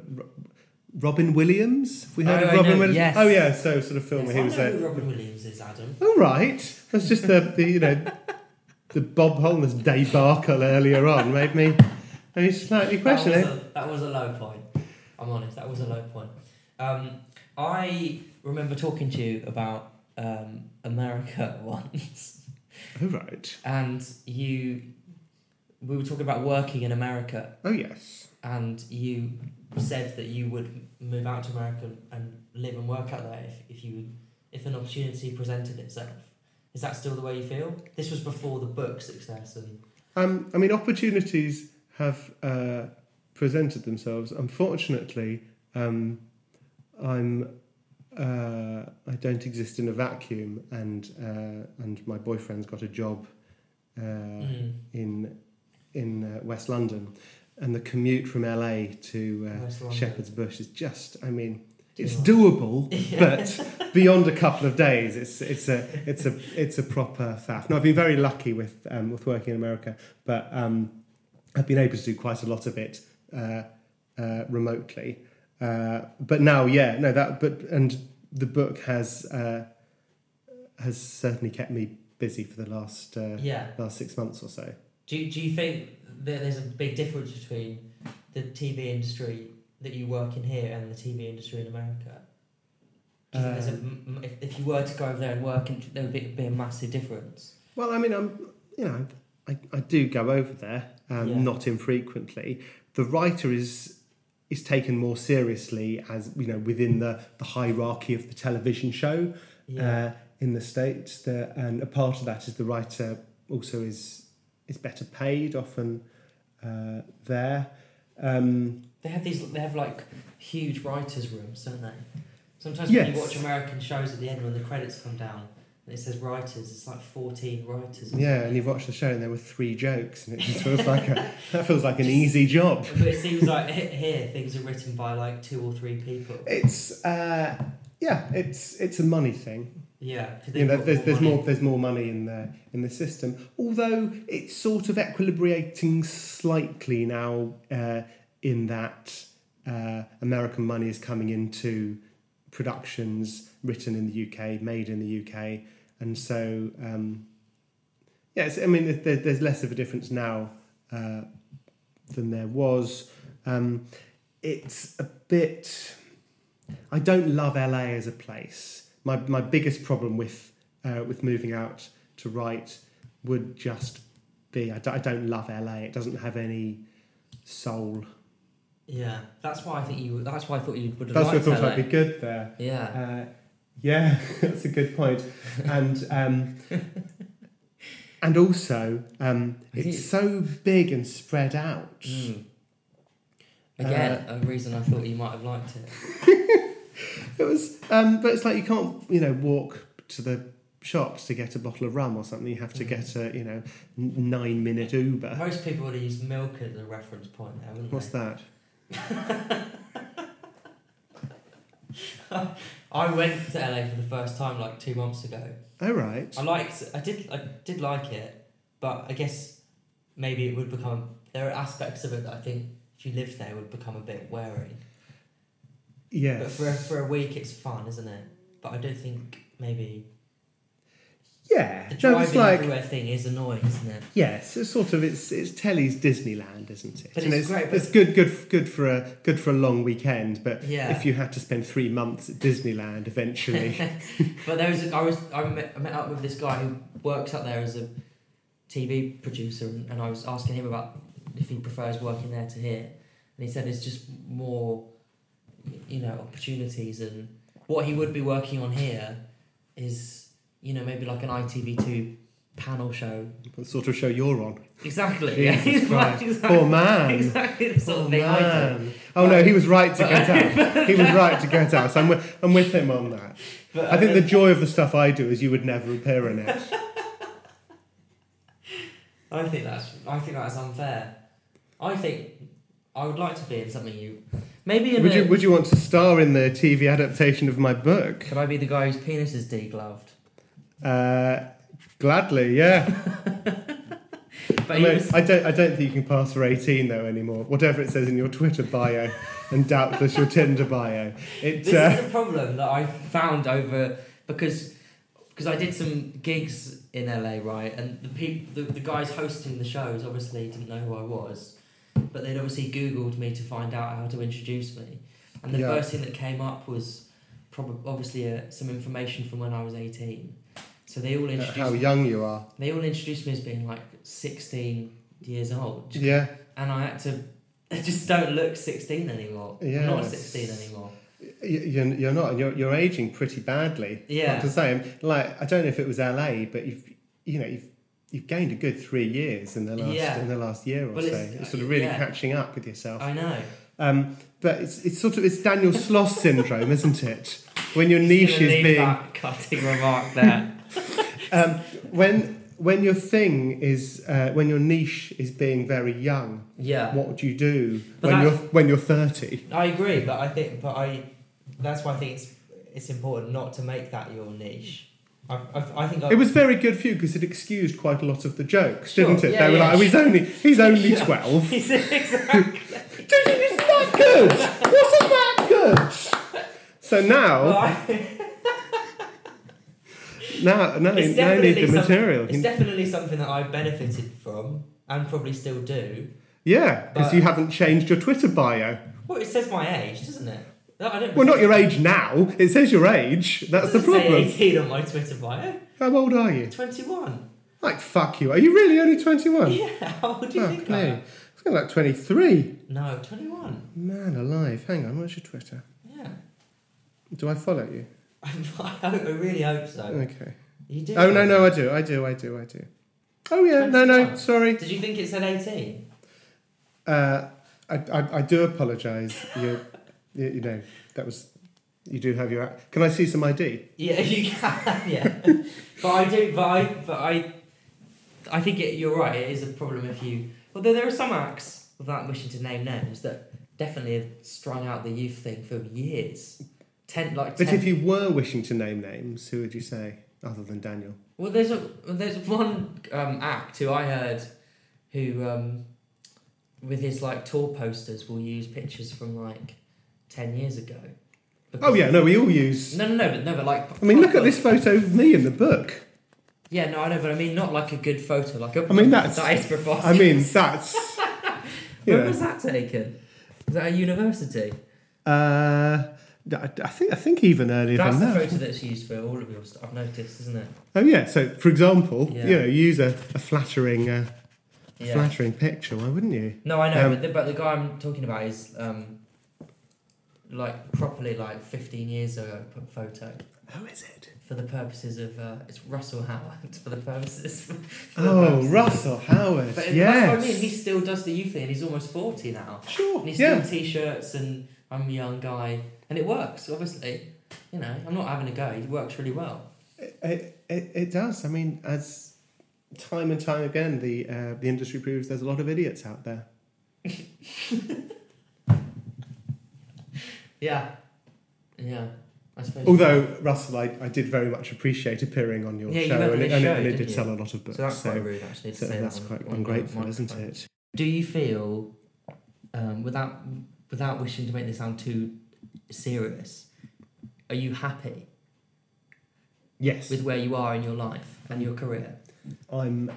Robin Williams. We heard Oh, of Robin Williams. yes. Oh yeah, so sort of film Yes, where he was. who Robin Williams is, Adam. oh right, that's just the, the you know the Bob Holness debacle earlier on made me slightly That was, a, that was a low point. I'm honest, that was a low point. Um, I remember talking to you about um, America *laughs* once, Oh right. and you. We were talking about working in America, Oh yes. and you said that you would move out to America and live and work out there if, if you if an opportunity presented itself. Is that still the way you feel? This was before the book success and Um, I mean, opportunities have uh, presented themselves. Unfortunately, um, I'm uh, I don't exist in a vacuum, and uh, and my boyfriend's got a job uh, Mm. in in uh, West London, and the commute from LA to uh, Shepherd's Bush is just. I mean. It's doable, but *laughs* beyond a couple of days, it's it's a it's a it's a proper faff. Now I've been very lucky with um, with working in America, but um, I've been able to do quite a lot of it uh, uh, remotely. Uh, but now, yeah, no, that but and the book has uh, has certainly kept me busy for the last uh, yeah. last six months or so. Do you, do you think that there's a big difference between the TV industry that you work in here and the TV industry in America? Do you think there's a, Um, if, if you were to go over there and work, in, there would be, be a massive difference? Well, I mean, I'm you know I, I do go over there, um, Yeah. not infrequently. The writer is is taken more seriously as you know within the, the hierarchy of the television show uh, in the states. The, and a part of that is the writer also is is better paid often uh, there. Um, They have these. They have like huge writers' rooms, don't they? Sometimes when you watch American shows at the end when the credits come down it says writers, it's like fourteen writers. yeah, and you've watched the show and there were three jokes, and it just feels like a *laughs* that feels like an easy job. But it seems like *laughs* here things are written by like two or three people. It's uh, yeah, it's it's a money thing. Yeah, You know, there's there's money. more there's more money in the in the system. Although it's sort of equilibrating slightly now, uh, in that uh, American money is coming into productions written in the UK, made in the UK, and so um, yeah, I mean, there's- there's, less of a difference now uh, than there was. Um, it's a bit. I don't love LA as a place. My my biggest problem with uh, with moving out to write would just be. I don't, love LA. It doesn't have any soul. Yeah, that's why I think you. That's why I thought you would That's why I thought LA. I'd be good there. Yeah, Uh, yeah, *laughs* that's a good point. And um, *laughs* and also, um, it's so big and spread out. Mm. Again, Uh, a reason I thought you might have liked it. *laughs* It was, um, but it's like you can't, you know, walk to the shops to get a bottle of rum or something. You have to Mm. get a, you know, n- nine minute Uber. Most people would have used milk as a reference point there, wouldn't What's they? that? *laughs* I went to LA for the first time like two months ago. Oh right. I liked. I did. I did like it, but I guess maybe it would become. There are aspects of it that I think if you lived there would become a bit wearing. Yeah. But for a, for a week, it's fun, isn't it? But I don't think maybe Yeah. the No, driving it's like everywhere thing is annoying, isn't it? yes, it's sort of it's it's Telly's Disneyland, isn't it? But And it's great, but- it's good, good, good for a good for a long weekend. But Yeah. if you had to spend three months at Disneyland, eventually, *laughs* but there was a, I was I met, I met up with this guy who works up there as a TV producer, and I was asking him about if he prefers working there to here, and he said it's just more, you know, opportunities, and what he would be working on here is you know maybe like an ITV two panel show. the sort of show you're on. Exactly. yeah, *laughs* exactly, Poor man. Exactly the sort Oh, of thing man. Oh no, he was right to get out. *laughs* He was right to get out. So I'm with, I'm with him on that. But, I think uh, the joy of the stuff I do is you would never appear in it. *laughs* I think that's I think that's unfair. I think I would like to be in something you maybe in Would a, you Would you want to star in the TV adaptation of my book? could I be the guy whose penis is degloved? Uh, gladly, yeah. *laughs* But I, mean, was, I don't. I don't think you can pass for eighteen though anymore. Whatever it says in your Twitter bio, and doubtless your Tinder bio. It. this Uh, is a problem that I found over because because I did some gigs in LA right, and the peop, the, the guys hosting the shows obviously didn't know who I was, but they'd obviously Googled me to find out how to introduce me, and the Yeah. first thing that came up was probably obviously uh, some information from when I was eighteen. So they all introduced how young you are. They all introduced me as being like 16 years old. Yeah. And I had to, *laughs* I just don't look 16 anymore. I'm not 16 anymore. You- You're, you're not, and you're, you're aging pretty badly. Yeah. Like I say, like I don't know if it was LA, but you've you know you've you've gained a good three years in the last Yeah. in the last year or Well, so. it's- It's sort of really yeah. catching up with yourself. I know. Um, but it's it's sort of it's Daniel Sloss syndrome, isn't it? *laughs* When your niche is being cutting remark there. *laughs* um, when when your thing is uh, when your niche is being very young. yeah. What would you do But when you're when you're thirty? I agree, but I think, but I, that's why I think it's, it's important not to make that your niche. I, I, I think I, It was very good for you because it excused quite a lot of the jokes, Sure, didn't it? yeah, they were yeah, like, oh, he's only he's only *laughs* Yeah. twelve. *laughs* exactly. Dude, that good? Wasn't that good? So now, Well, I- now, now, it's you need the material. It's definitely something that I benefited from and probably still do. yeah, because you haven't changed your Twitter bio. Well, it says my age, doesn't it? No, I don't Well, not your age now. It says your age. That's the Doesn't say 18 on my Twitter bio. How old are you? 21. Like fuck you. Are you really only twenty-one? Yeah, *laughs* how old do you think. I am? Kind of like twenty-three. No, 21. Man alive. Hang on. What's your Twitter? Yeah. Do I follow you? *laughs* I, hope, I really hope so. Okay. You do. Oh no, no, I do. I do. I do. I do. Oh yeah. No, no. Sorry. Did you think it said 18? Uh, I, I, I do apologise. You, you, you know, that was. You do have your. Can I see some ID? Yeah, *laughs* you can. Yeah, but I do. But I. But I. I think it, you're right. It is a problem if you. Although there are some acts, without wishing to name names, that definitely have strung out the youth thing for years. Ten like. But ten, if you were wishing to name names, who would you say other than Daniel? Well, there's a there's one um, act who I heard, who um, with his like tour posters will use pictures from like ten years ago. Oh yeah, no, we all use. No, no, no, but no, but like. I mean, look at this photo of me in the book. Yeah, no, I know, but I mean not like a good photo, like a. I mean, that's- that is preposterous. I mean, that's. *laughs* Where know, was that taken? Was that a university? uh, I, I think I think even earlier That's than the photo that's used for all of your stuff. I've noticed, isn't it? Oh yeah. So for example, Yeah. you know, use a, a flattering uh, Yeah. flattering picture. Why wouldn't you? No, I know, Um, but, the, but the guy I'm talking about is um, like properly like 15 years ago photo Who is it? for the purposes of uh, it's Russell Howard *laughs* for the purposes. *laughs* for the Oh, purposes- Russell Howard. But yes. that's what I mean. He still does the youth thing, and he's almost 40 now. sure. And he's Yeah. doing t-shirts, and I'm a young guy, and it works. Obviously, you know, I'm not having a go. It works really well. It, it, it does. I mean, as time and time again, the uh, the industry proves there's a lot of idiots out there. *laughs* Yeah, yeah. Although Russell, I, I did very much appreciate appearing on your Yeah, show, on and, it, this and, it, and it you? sell a lot of books. so that's quite rude, actually, to so say that's on- quite on ungrateful, isn't it? Do you feel, um, without without wishing to make this sound too serious, are you happy Yes, with where you are in your life and your career? I'm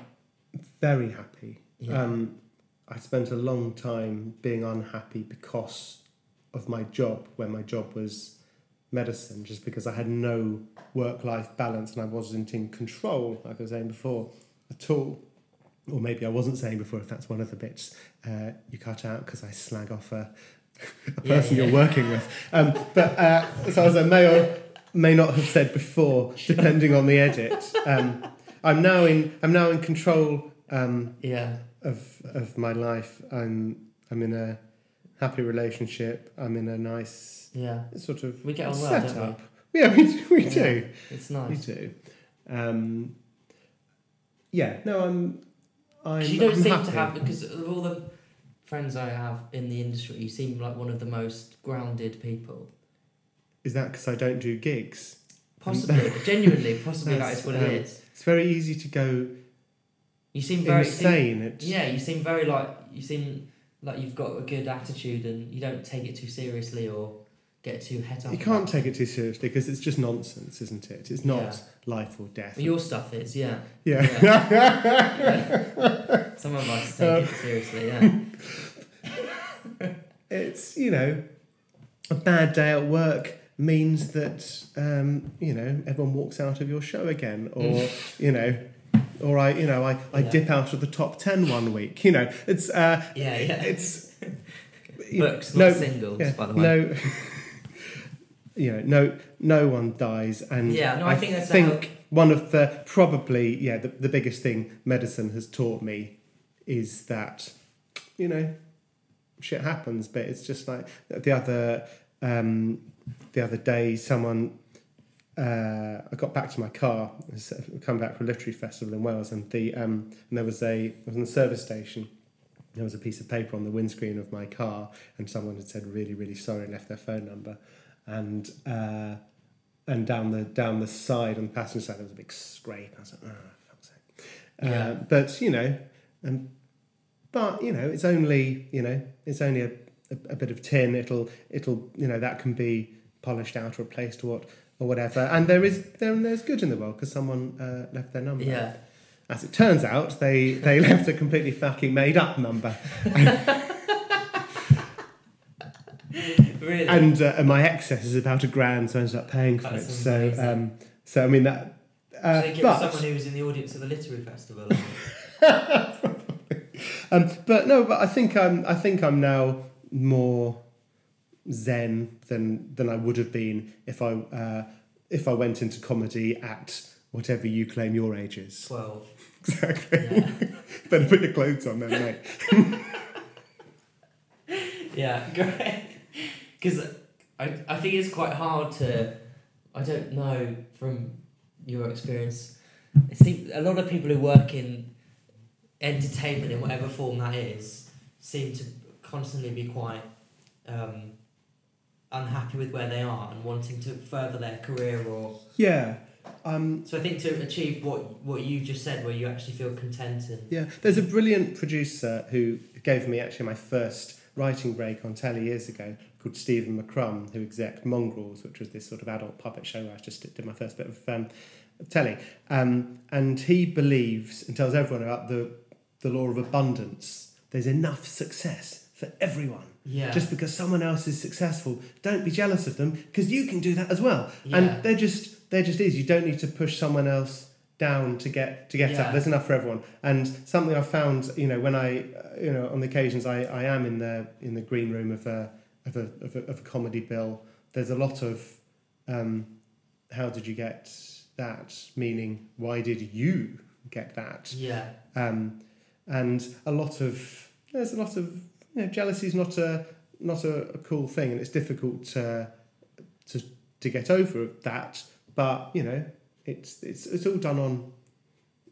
very happy. Yeah. Um, I spent a long time being unhappy because of my job, when my job was medicine, just because I had no work life balance and I wasn't in control, like I was saying before, at all. Or maybe I wasn't saying before, if that's one of the bits uh, you cut out because I slag off a, a *laughs* person yeah. you're working with. Um, but uh, so as I may or may not have said before, depending on the edit, um, I'm now in I'm now in control um, yeah, of of my life. I'm I'm in a happy relationship. I'm in a nice yeah. sort of We get on well, setup. don't Yeah, we do, we Yeah. do. It's nice. We do. Um, yeah, no, I'm. I'm you don't I'm seem happy. to have because of all the friends I have in the industry, you seem like one of the most grounded people. Is that because I don't do gigs? Possibly, *laughs* genuinely, possibly That's, what um, it is. It's very easy to go You seem very insane. It's, Yeah, you seem very like you seem like you've got a good attitude and you don't take it too seriously or get too het up. You can't take it too seriously because it's just nonsense, isn't it? It's not Yeah. life or death. Well, your stuff is, yeah. yeah. yeah. *laughs* Some of us take it seriously, yeah. *laughs* it's you know a bad day at work means that um, you know everyone walks out of your show again or you know or I you know I, I Yeah. dip out of the top 10 one week you know it's uh, Yeah, yeah. it's *laughs* Books, not singles, yeah, by the way. no *laughs* you know no no one dies and Yeah, no, I think that's think one of the probably yeah the, the biggest thing medicine has taught me is that you know shit happens but it's just like the other um the other day someone uh, I got back to my car, come back from a literary festival in Wales, and the um, and there was a I was in the service station. There was a piece of paper on the windscreen of my car, and someone had said really, really sorry and left their phone number, and uh, and down the down the side on the passenger side there was a big scrape. I was like, oh, fuck's sake. Uh, Yeah. But you know, um, but you know, it's only you know, it's only a, a, a bit of tin. It'll it'll you know that can be polished out or replaced or what or whatever. And there is there there's good in the world because someone uh, left their number. Yeah. As it turns out, they they *laughs* left a completely fucking made up number, Really? and uh, my excess is about a grand, so I ended up paying for That's it. So um, so I mean that. Uh, so get but someone who was in the audience of the literary festival. *laughs* *laughs* Um, but no, but I think I'm I think I'm now more zen than than I would have been if I uh, if I went into comedy at whatever you claim your age is. Twelve. *laughs* Exactly. Yeah. *laughs* Better put your clothes on then, mate. Yeah, great. Because I, I think it's quite hard to. I don't know from your experience. I think a lot of people who work in entertainment in whatever form that is seem to constantly be quite um, unhappy with where they are and wanting to further their career or. Yeah. Um, So I think to achieve what what you just said, where you actually feel content and yeah. There's a brilliant producer who gave me actually my first writing break on telly years ago called Stephen McCrum, who exec Mongrels, which was this sort of adult puppet show where I just did my first bit of, um, telly. Um, and he believes and tells everyone about the, the law of abundance. There's enough success for everyone. Yeah. Just because someone else is successful, don't be jealous of them because you can do that as well. Yeah. And they're just there just is. You don't need to push someone else down to get to get Yeah. up. There's enough for everyone. And something I've found, you know, when I, uh, you know, on the occasions I, I am in the in the green room of a of a of a, of a comedy bill. There's a lot of, um, how did you get that? Meaning, why did you get that? Yeah. um, and a lot of there's a lot of you know jealousy is not a not a, a cool thing and it's difficult to, to to get over that but you know it's it's it's all done on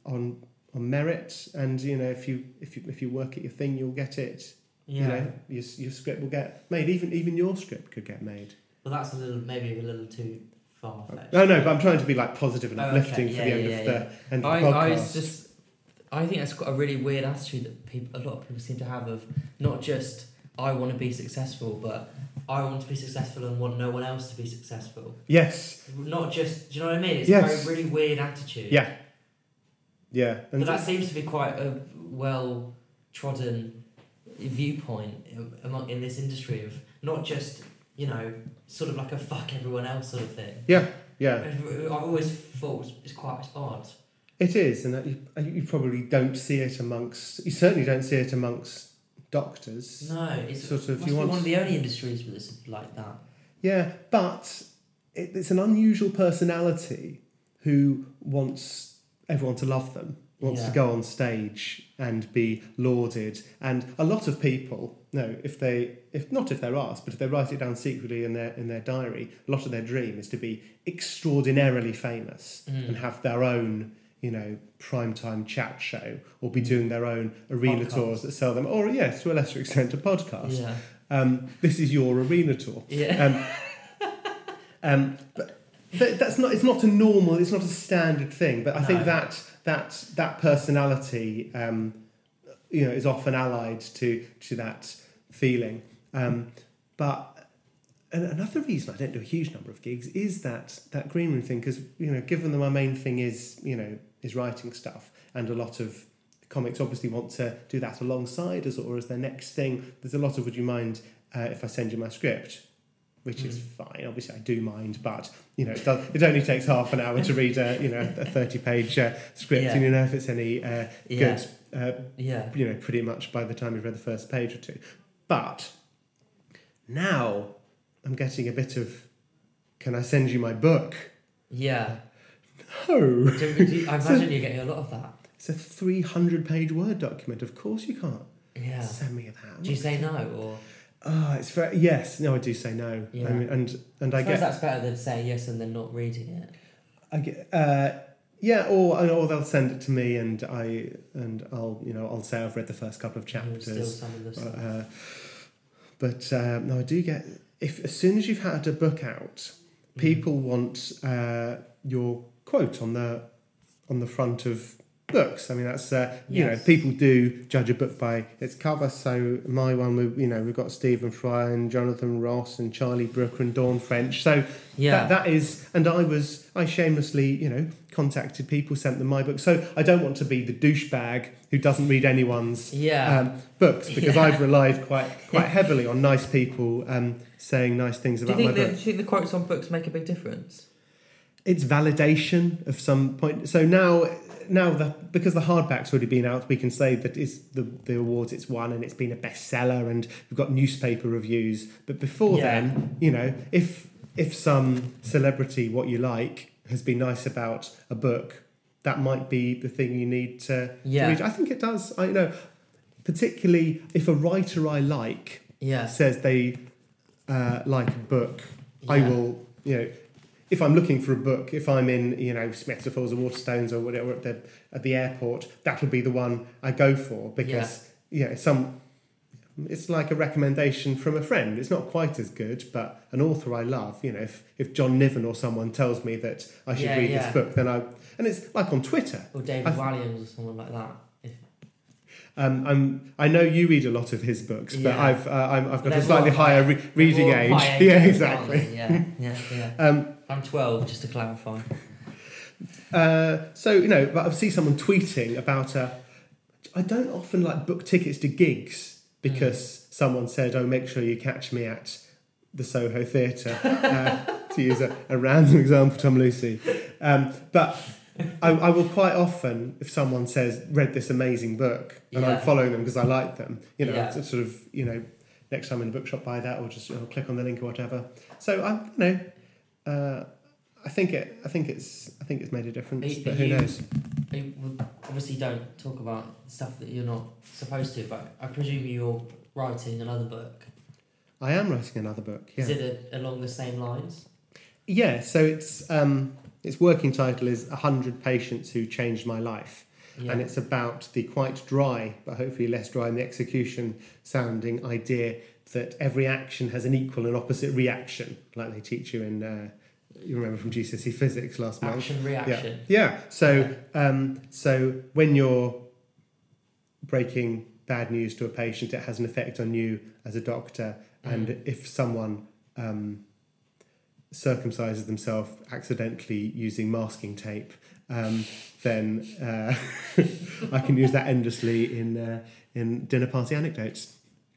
on on merit and you know if you if you if you work at your thing you'll get it Yeah. you know your, your script will get made even even your script could get made Well, that's a little maybe a little too far fetched. no no but I'm trying to be like positive and Oh, uplifting okay. for Yeah, the end yeah, of yeah. the end of I, the I podcast just I think that's got a really weird attitude that people a lot of people seem to have of not just I want to be successful, but I want to be successful and want no one else to be successful. yes Not just do you know what I mean? It's Yes. a very really weird attitude. yeah yeah and But that seems to be quite a well trodden viewpoint in- among in this industry of not just you know sort of like a fuck everyone else sort of thing. yeah yeah I've always thought it's- it's quite odd. It is, and you, you probably don't see it amongst. You certainly don't see it amongst doctors. No, it's Sort of, you want- one of the only industries where it's like that. Yeah, but it, it's an unusual personality who wants everyone to love them, wants Yeah. to go on stage and be lauded, and a lot of people. No, if they, if not if they're asked, but if they write it down secretly in their in their diary, a lot of their dream is to be extraordinarily famous Mm. and have their own, you know, primetime chat show, or be doing their own arena Podcast. tours that sell them, or yes, to a lesser extent, a podcast. Yeah, Um, this is your arena tour. yeah, Um, um, but th- that's not. It's not a normal. It's not a standard thing. But I think that that that personality, um, you know, is often allied to to that feeling. Um, but an- another reason I don't do a huge number of gigs is that that green room thing. Because you know, given that my main thing is you know is writing stuff, and a lot of comics obviously want to do that alongside us or as their next thing. There's a lot of would you mind uh, if I send you my script? Which is fine. Obviously, I do mind, but you know, it, does, it only takes half an hour to read a you know a thirty-page uh, script, Yeah. and you know if it's any uh, Yeah. good, uh, yeah. you know, pretty much by the time you've read the first page or two. But now I'm getting a bit of, can I send you my book? Yeah. No, Do, do, I *laughs* imagine you're getting a lot of that. it's a 300 page Word document. Of course you can't Yeah. send me that. Do you say no or? Ah, it's very yes. No, I do say no. Yeah. I mean, and and I I get that's better than saying yes and then not reading it. I get uh, yeah, or or they'll send it to me and I and I'll you know I'll say I've read the first couple of And Still chapters. some of the stuff. Uh, but uh, no, I do get if as soon as you've had a book out, people want uh, your quote on the on the front of books. I mean, that's uh, you know people do judge a book by its cover. So my one, we you know we've got Stephen Fry and Jonathan Ross and Charlie Brooker and Dawn French. So Yeah. that, that is, and I was I shamelessly you know contacted people, sent them my book. So I don't want to be the douchebag who doesn't read anyone's yeah. um, books because Yeah. I've relied quite quite *laughs* heavily on nice people um, saying nice things do you about my think the, book. do you think the quotes on books make a big difference? It's validation of some point. So now, now the because the hardback's already been out, we can say that it's the the awards it's won and it's been a bestseller and we've got newspaper reviews. But before Yeah. then, you know, if if some celebrity what you like has been nice about a book, that might be the thing you need to, to Yeah. read. I think it does. I you know, particularly if a writer I like Yeah. says they uh, like a book, I will, you know, if I'm looking for a book, if I'm in, you know, Smiths or Foyles or Waterstones or whatever at the at the airport, that'll be the one I go for because yeah, you know, some. It's like a recommendation from a friend. It's not quite as good, but an author I love, you know, if, if John Niven or someone tells me that I should Yeah, read yeah. this book, then I and it's like on Twitter. Or David I've- Walliams or someone like that. Um, I'm, I know you read a lot of his books, but Yeah. I've uh, I'm, I've got They're a slightly higher high- re- reading *laughs* age. Yeah, exactly. Yeah, yeah, yeah. *laughs* Um, I'm 12, just to clarify. Uh, so you know, but I see someone tweeting about a. I don't often like book tickets to gigs because someone said, "Oh, make sure you catch me at the Soho Theatre," uh, to use a, a random *laughs* example, Tom Lucy. Um, but *laughs* I, I will quite often, if someone says, "Read this amazing book," and Yeah. I'm following them because I like them, you know, Yeah. sort of, you know, next time in a bookshop, buy that, or just you know, click on the link or whatever. So I, you know. Uh, I think it. I think it's. I think it's made a difference, Are but are who you- knows? You obviously don't talk about stuff that you're not supposed to, but I presume you're writing another book. I am writing another book. Yeah. Is it a, along the same lines? Yeah, so it's um, its working title is hundred patients who changed my life, Yeah. and it's about the quite dry, but hopefully less dry in the execution sounding idea that every action has an equal and opposite reaction, like they teach you in. Uh, you remember from GCSE physics last month. Action reaction. Yeah. So um, so when you're breaking bad news to a patient, it has an effect on you as a doctor. And Mm. if someone um, circumcises themselves accidentally using masking tape, um, then uh, *laughs* I can use that endlessly in uh, in dinner party anecdotes. *laughs*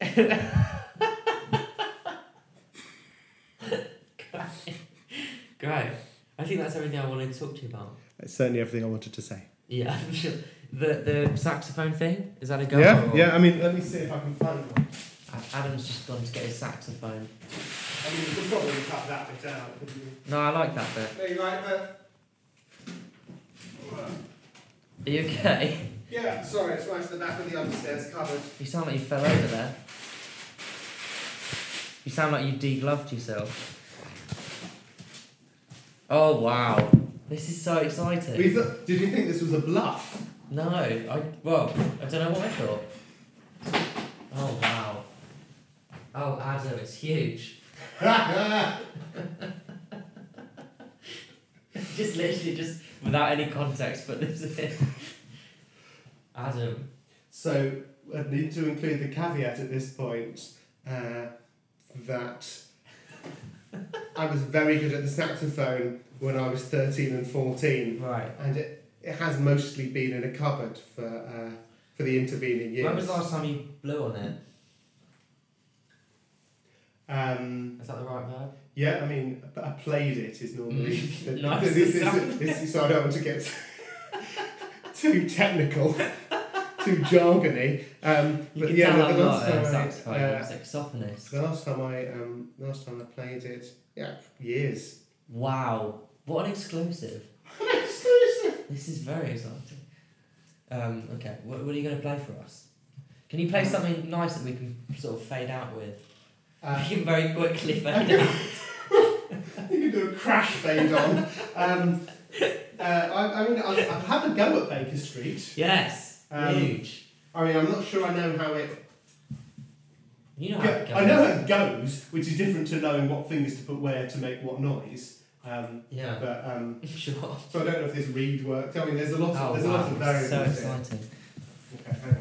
Great. I think that's everything I wanted to talk to you about. That's certainly everything I wanted to say. Yeah, *laughs* sure. The the saxophone thing is that a go? yeah, or- yeah. I mean, let me see if I can find one. Adam's just gone to get his saxophone. I mean, you could probably cut that bit out. couldn't you? No, I like that bit. No, you like that? Are you okay? Yeah, sorry, it's right at the back of the upstairs cupboard. You sound like you fell over there. You sound like you degloved yourself. Oh wow, this is so exciting. We thought, did you think this was a bluff? No, I well, I don't know what I thought. Oh wow. Oh Adam, it's huge. *laughs* just literally just without any context, but this is it. Adam. so I need to include the caveat at this point uh, that I was very good at the saxophone when I was 13 and 14, Right. and it, it has mostly been in a cupboard for, uh, for the intervening years. When was the last time you blew on it? Um, Is that the right verb? yeah, I mean, I played it is normally. Mm. *laughs* Nice this, this, this, so I don't want to get *laughs* too technical, *laughs* too jargony. Um, You but can yeah, tell the, I'm the not last a time I, uh, saxophonist. the last time I um, last time I played it, yeah, years. Wow, what an exclusive. Exclusive. This is very exciting. Um, okay, what, what are you going to play for us? Can you play something nice that we can sort of fade out with? Uh, we can very quickly *laughs* fade out. you can do a crash fade on. Um, uh, I, I mean, I, I have a go at Baker Street. Yes, Um, huge. I mean, I'm not sure I know how it. You know how it goes. I know how it goes, which is different to knowing what fingers to put where to make what noise. Um, Yeah, but um, *laughs* sure. so I don't know if this reed works. I mean, there's a lot. Of, Oh, there's a lot of variables. so exciting. Okay,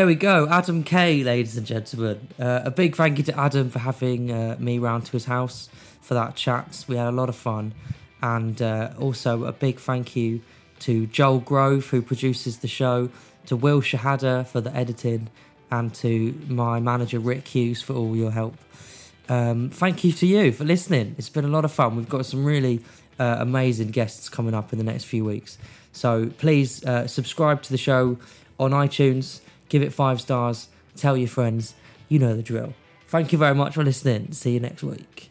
There we go, Adam Kay, ladies and gentlemen. Uh, a big thank you to Adam for having uh, me round to his house for that chat. We had a lot of fun, and uh, also a big thank you to Joel Grove who produces the show, to Will Shahada for the editing, and to my manager Rick Hughes for all your help. Um, thank you to you for listening. It's been a lot of fun. We've got some really uh, amazing guests coming up in the next few weeks. So please uh, subscribe to the show on iTunes, give it five stars, tell your friends. You know the drill. Thank you very much for listening. See you next week.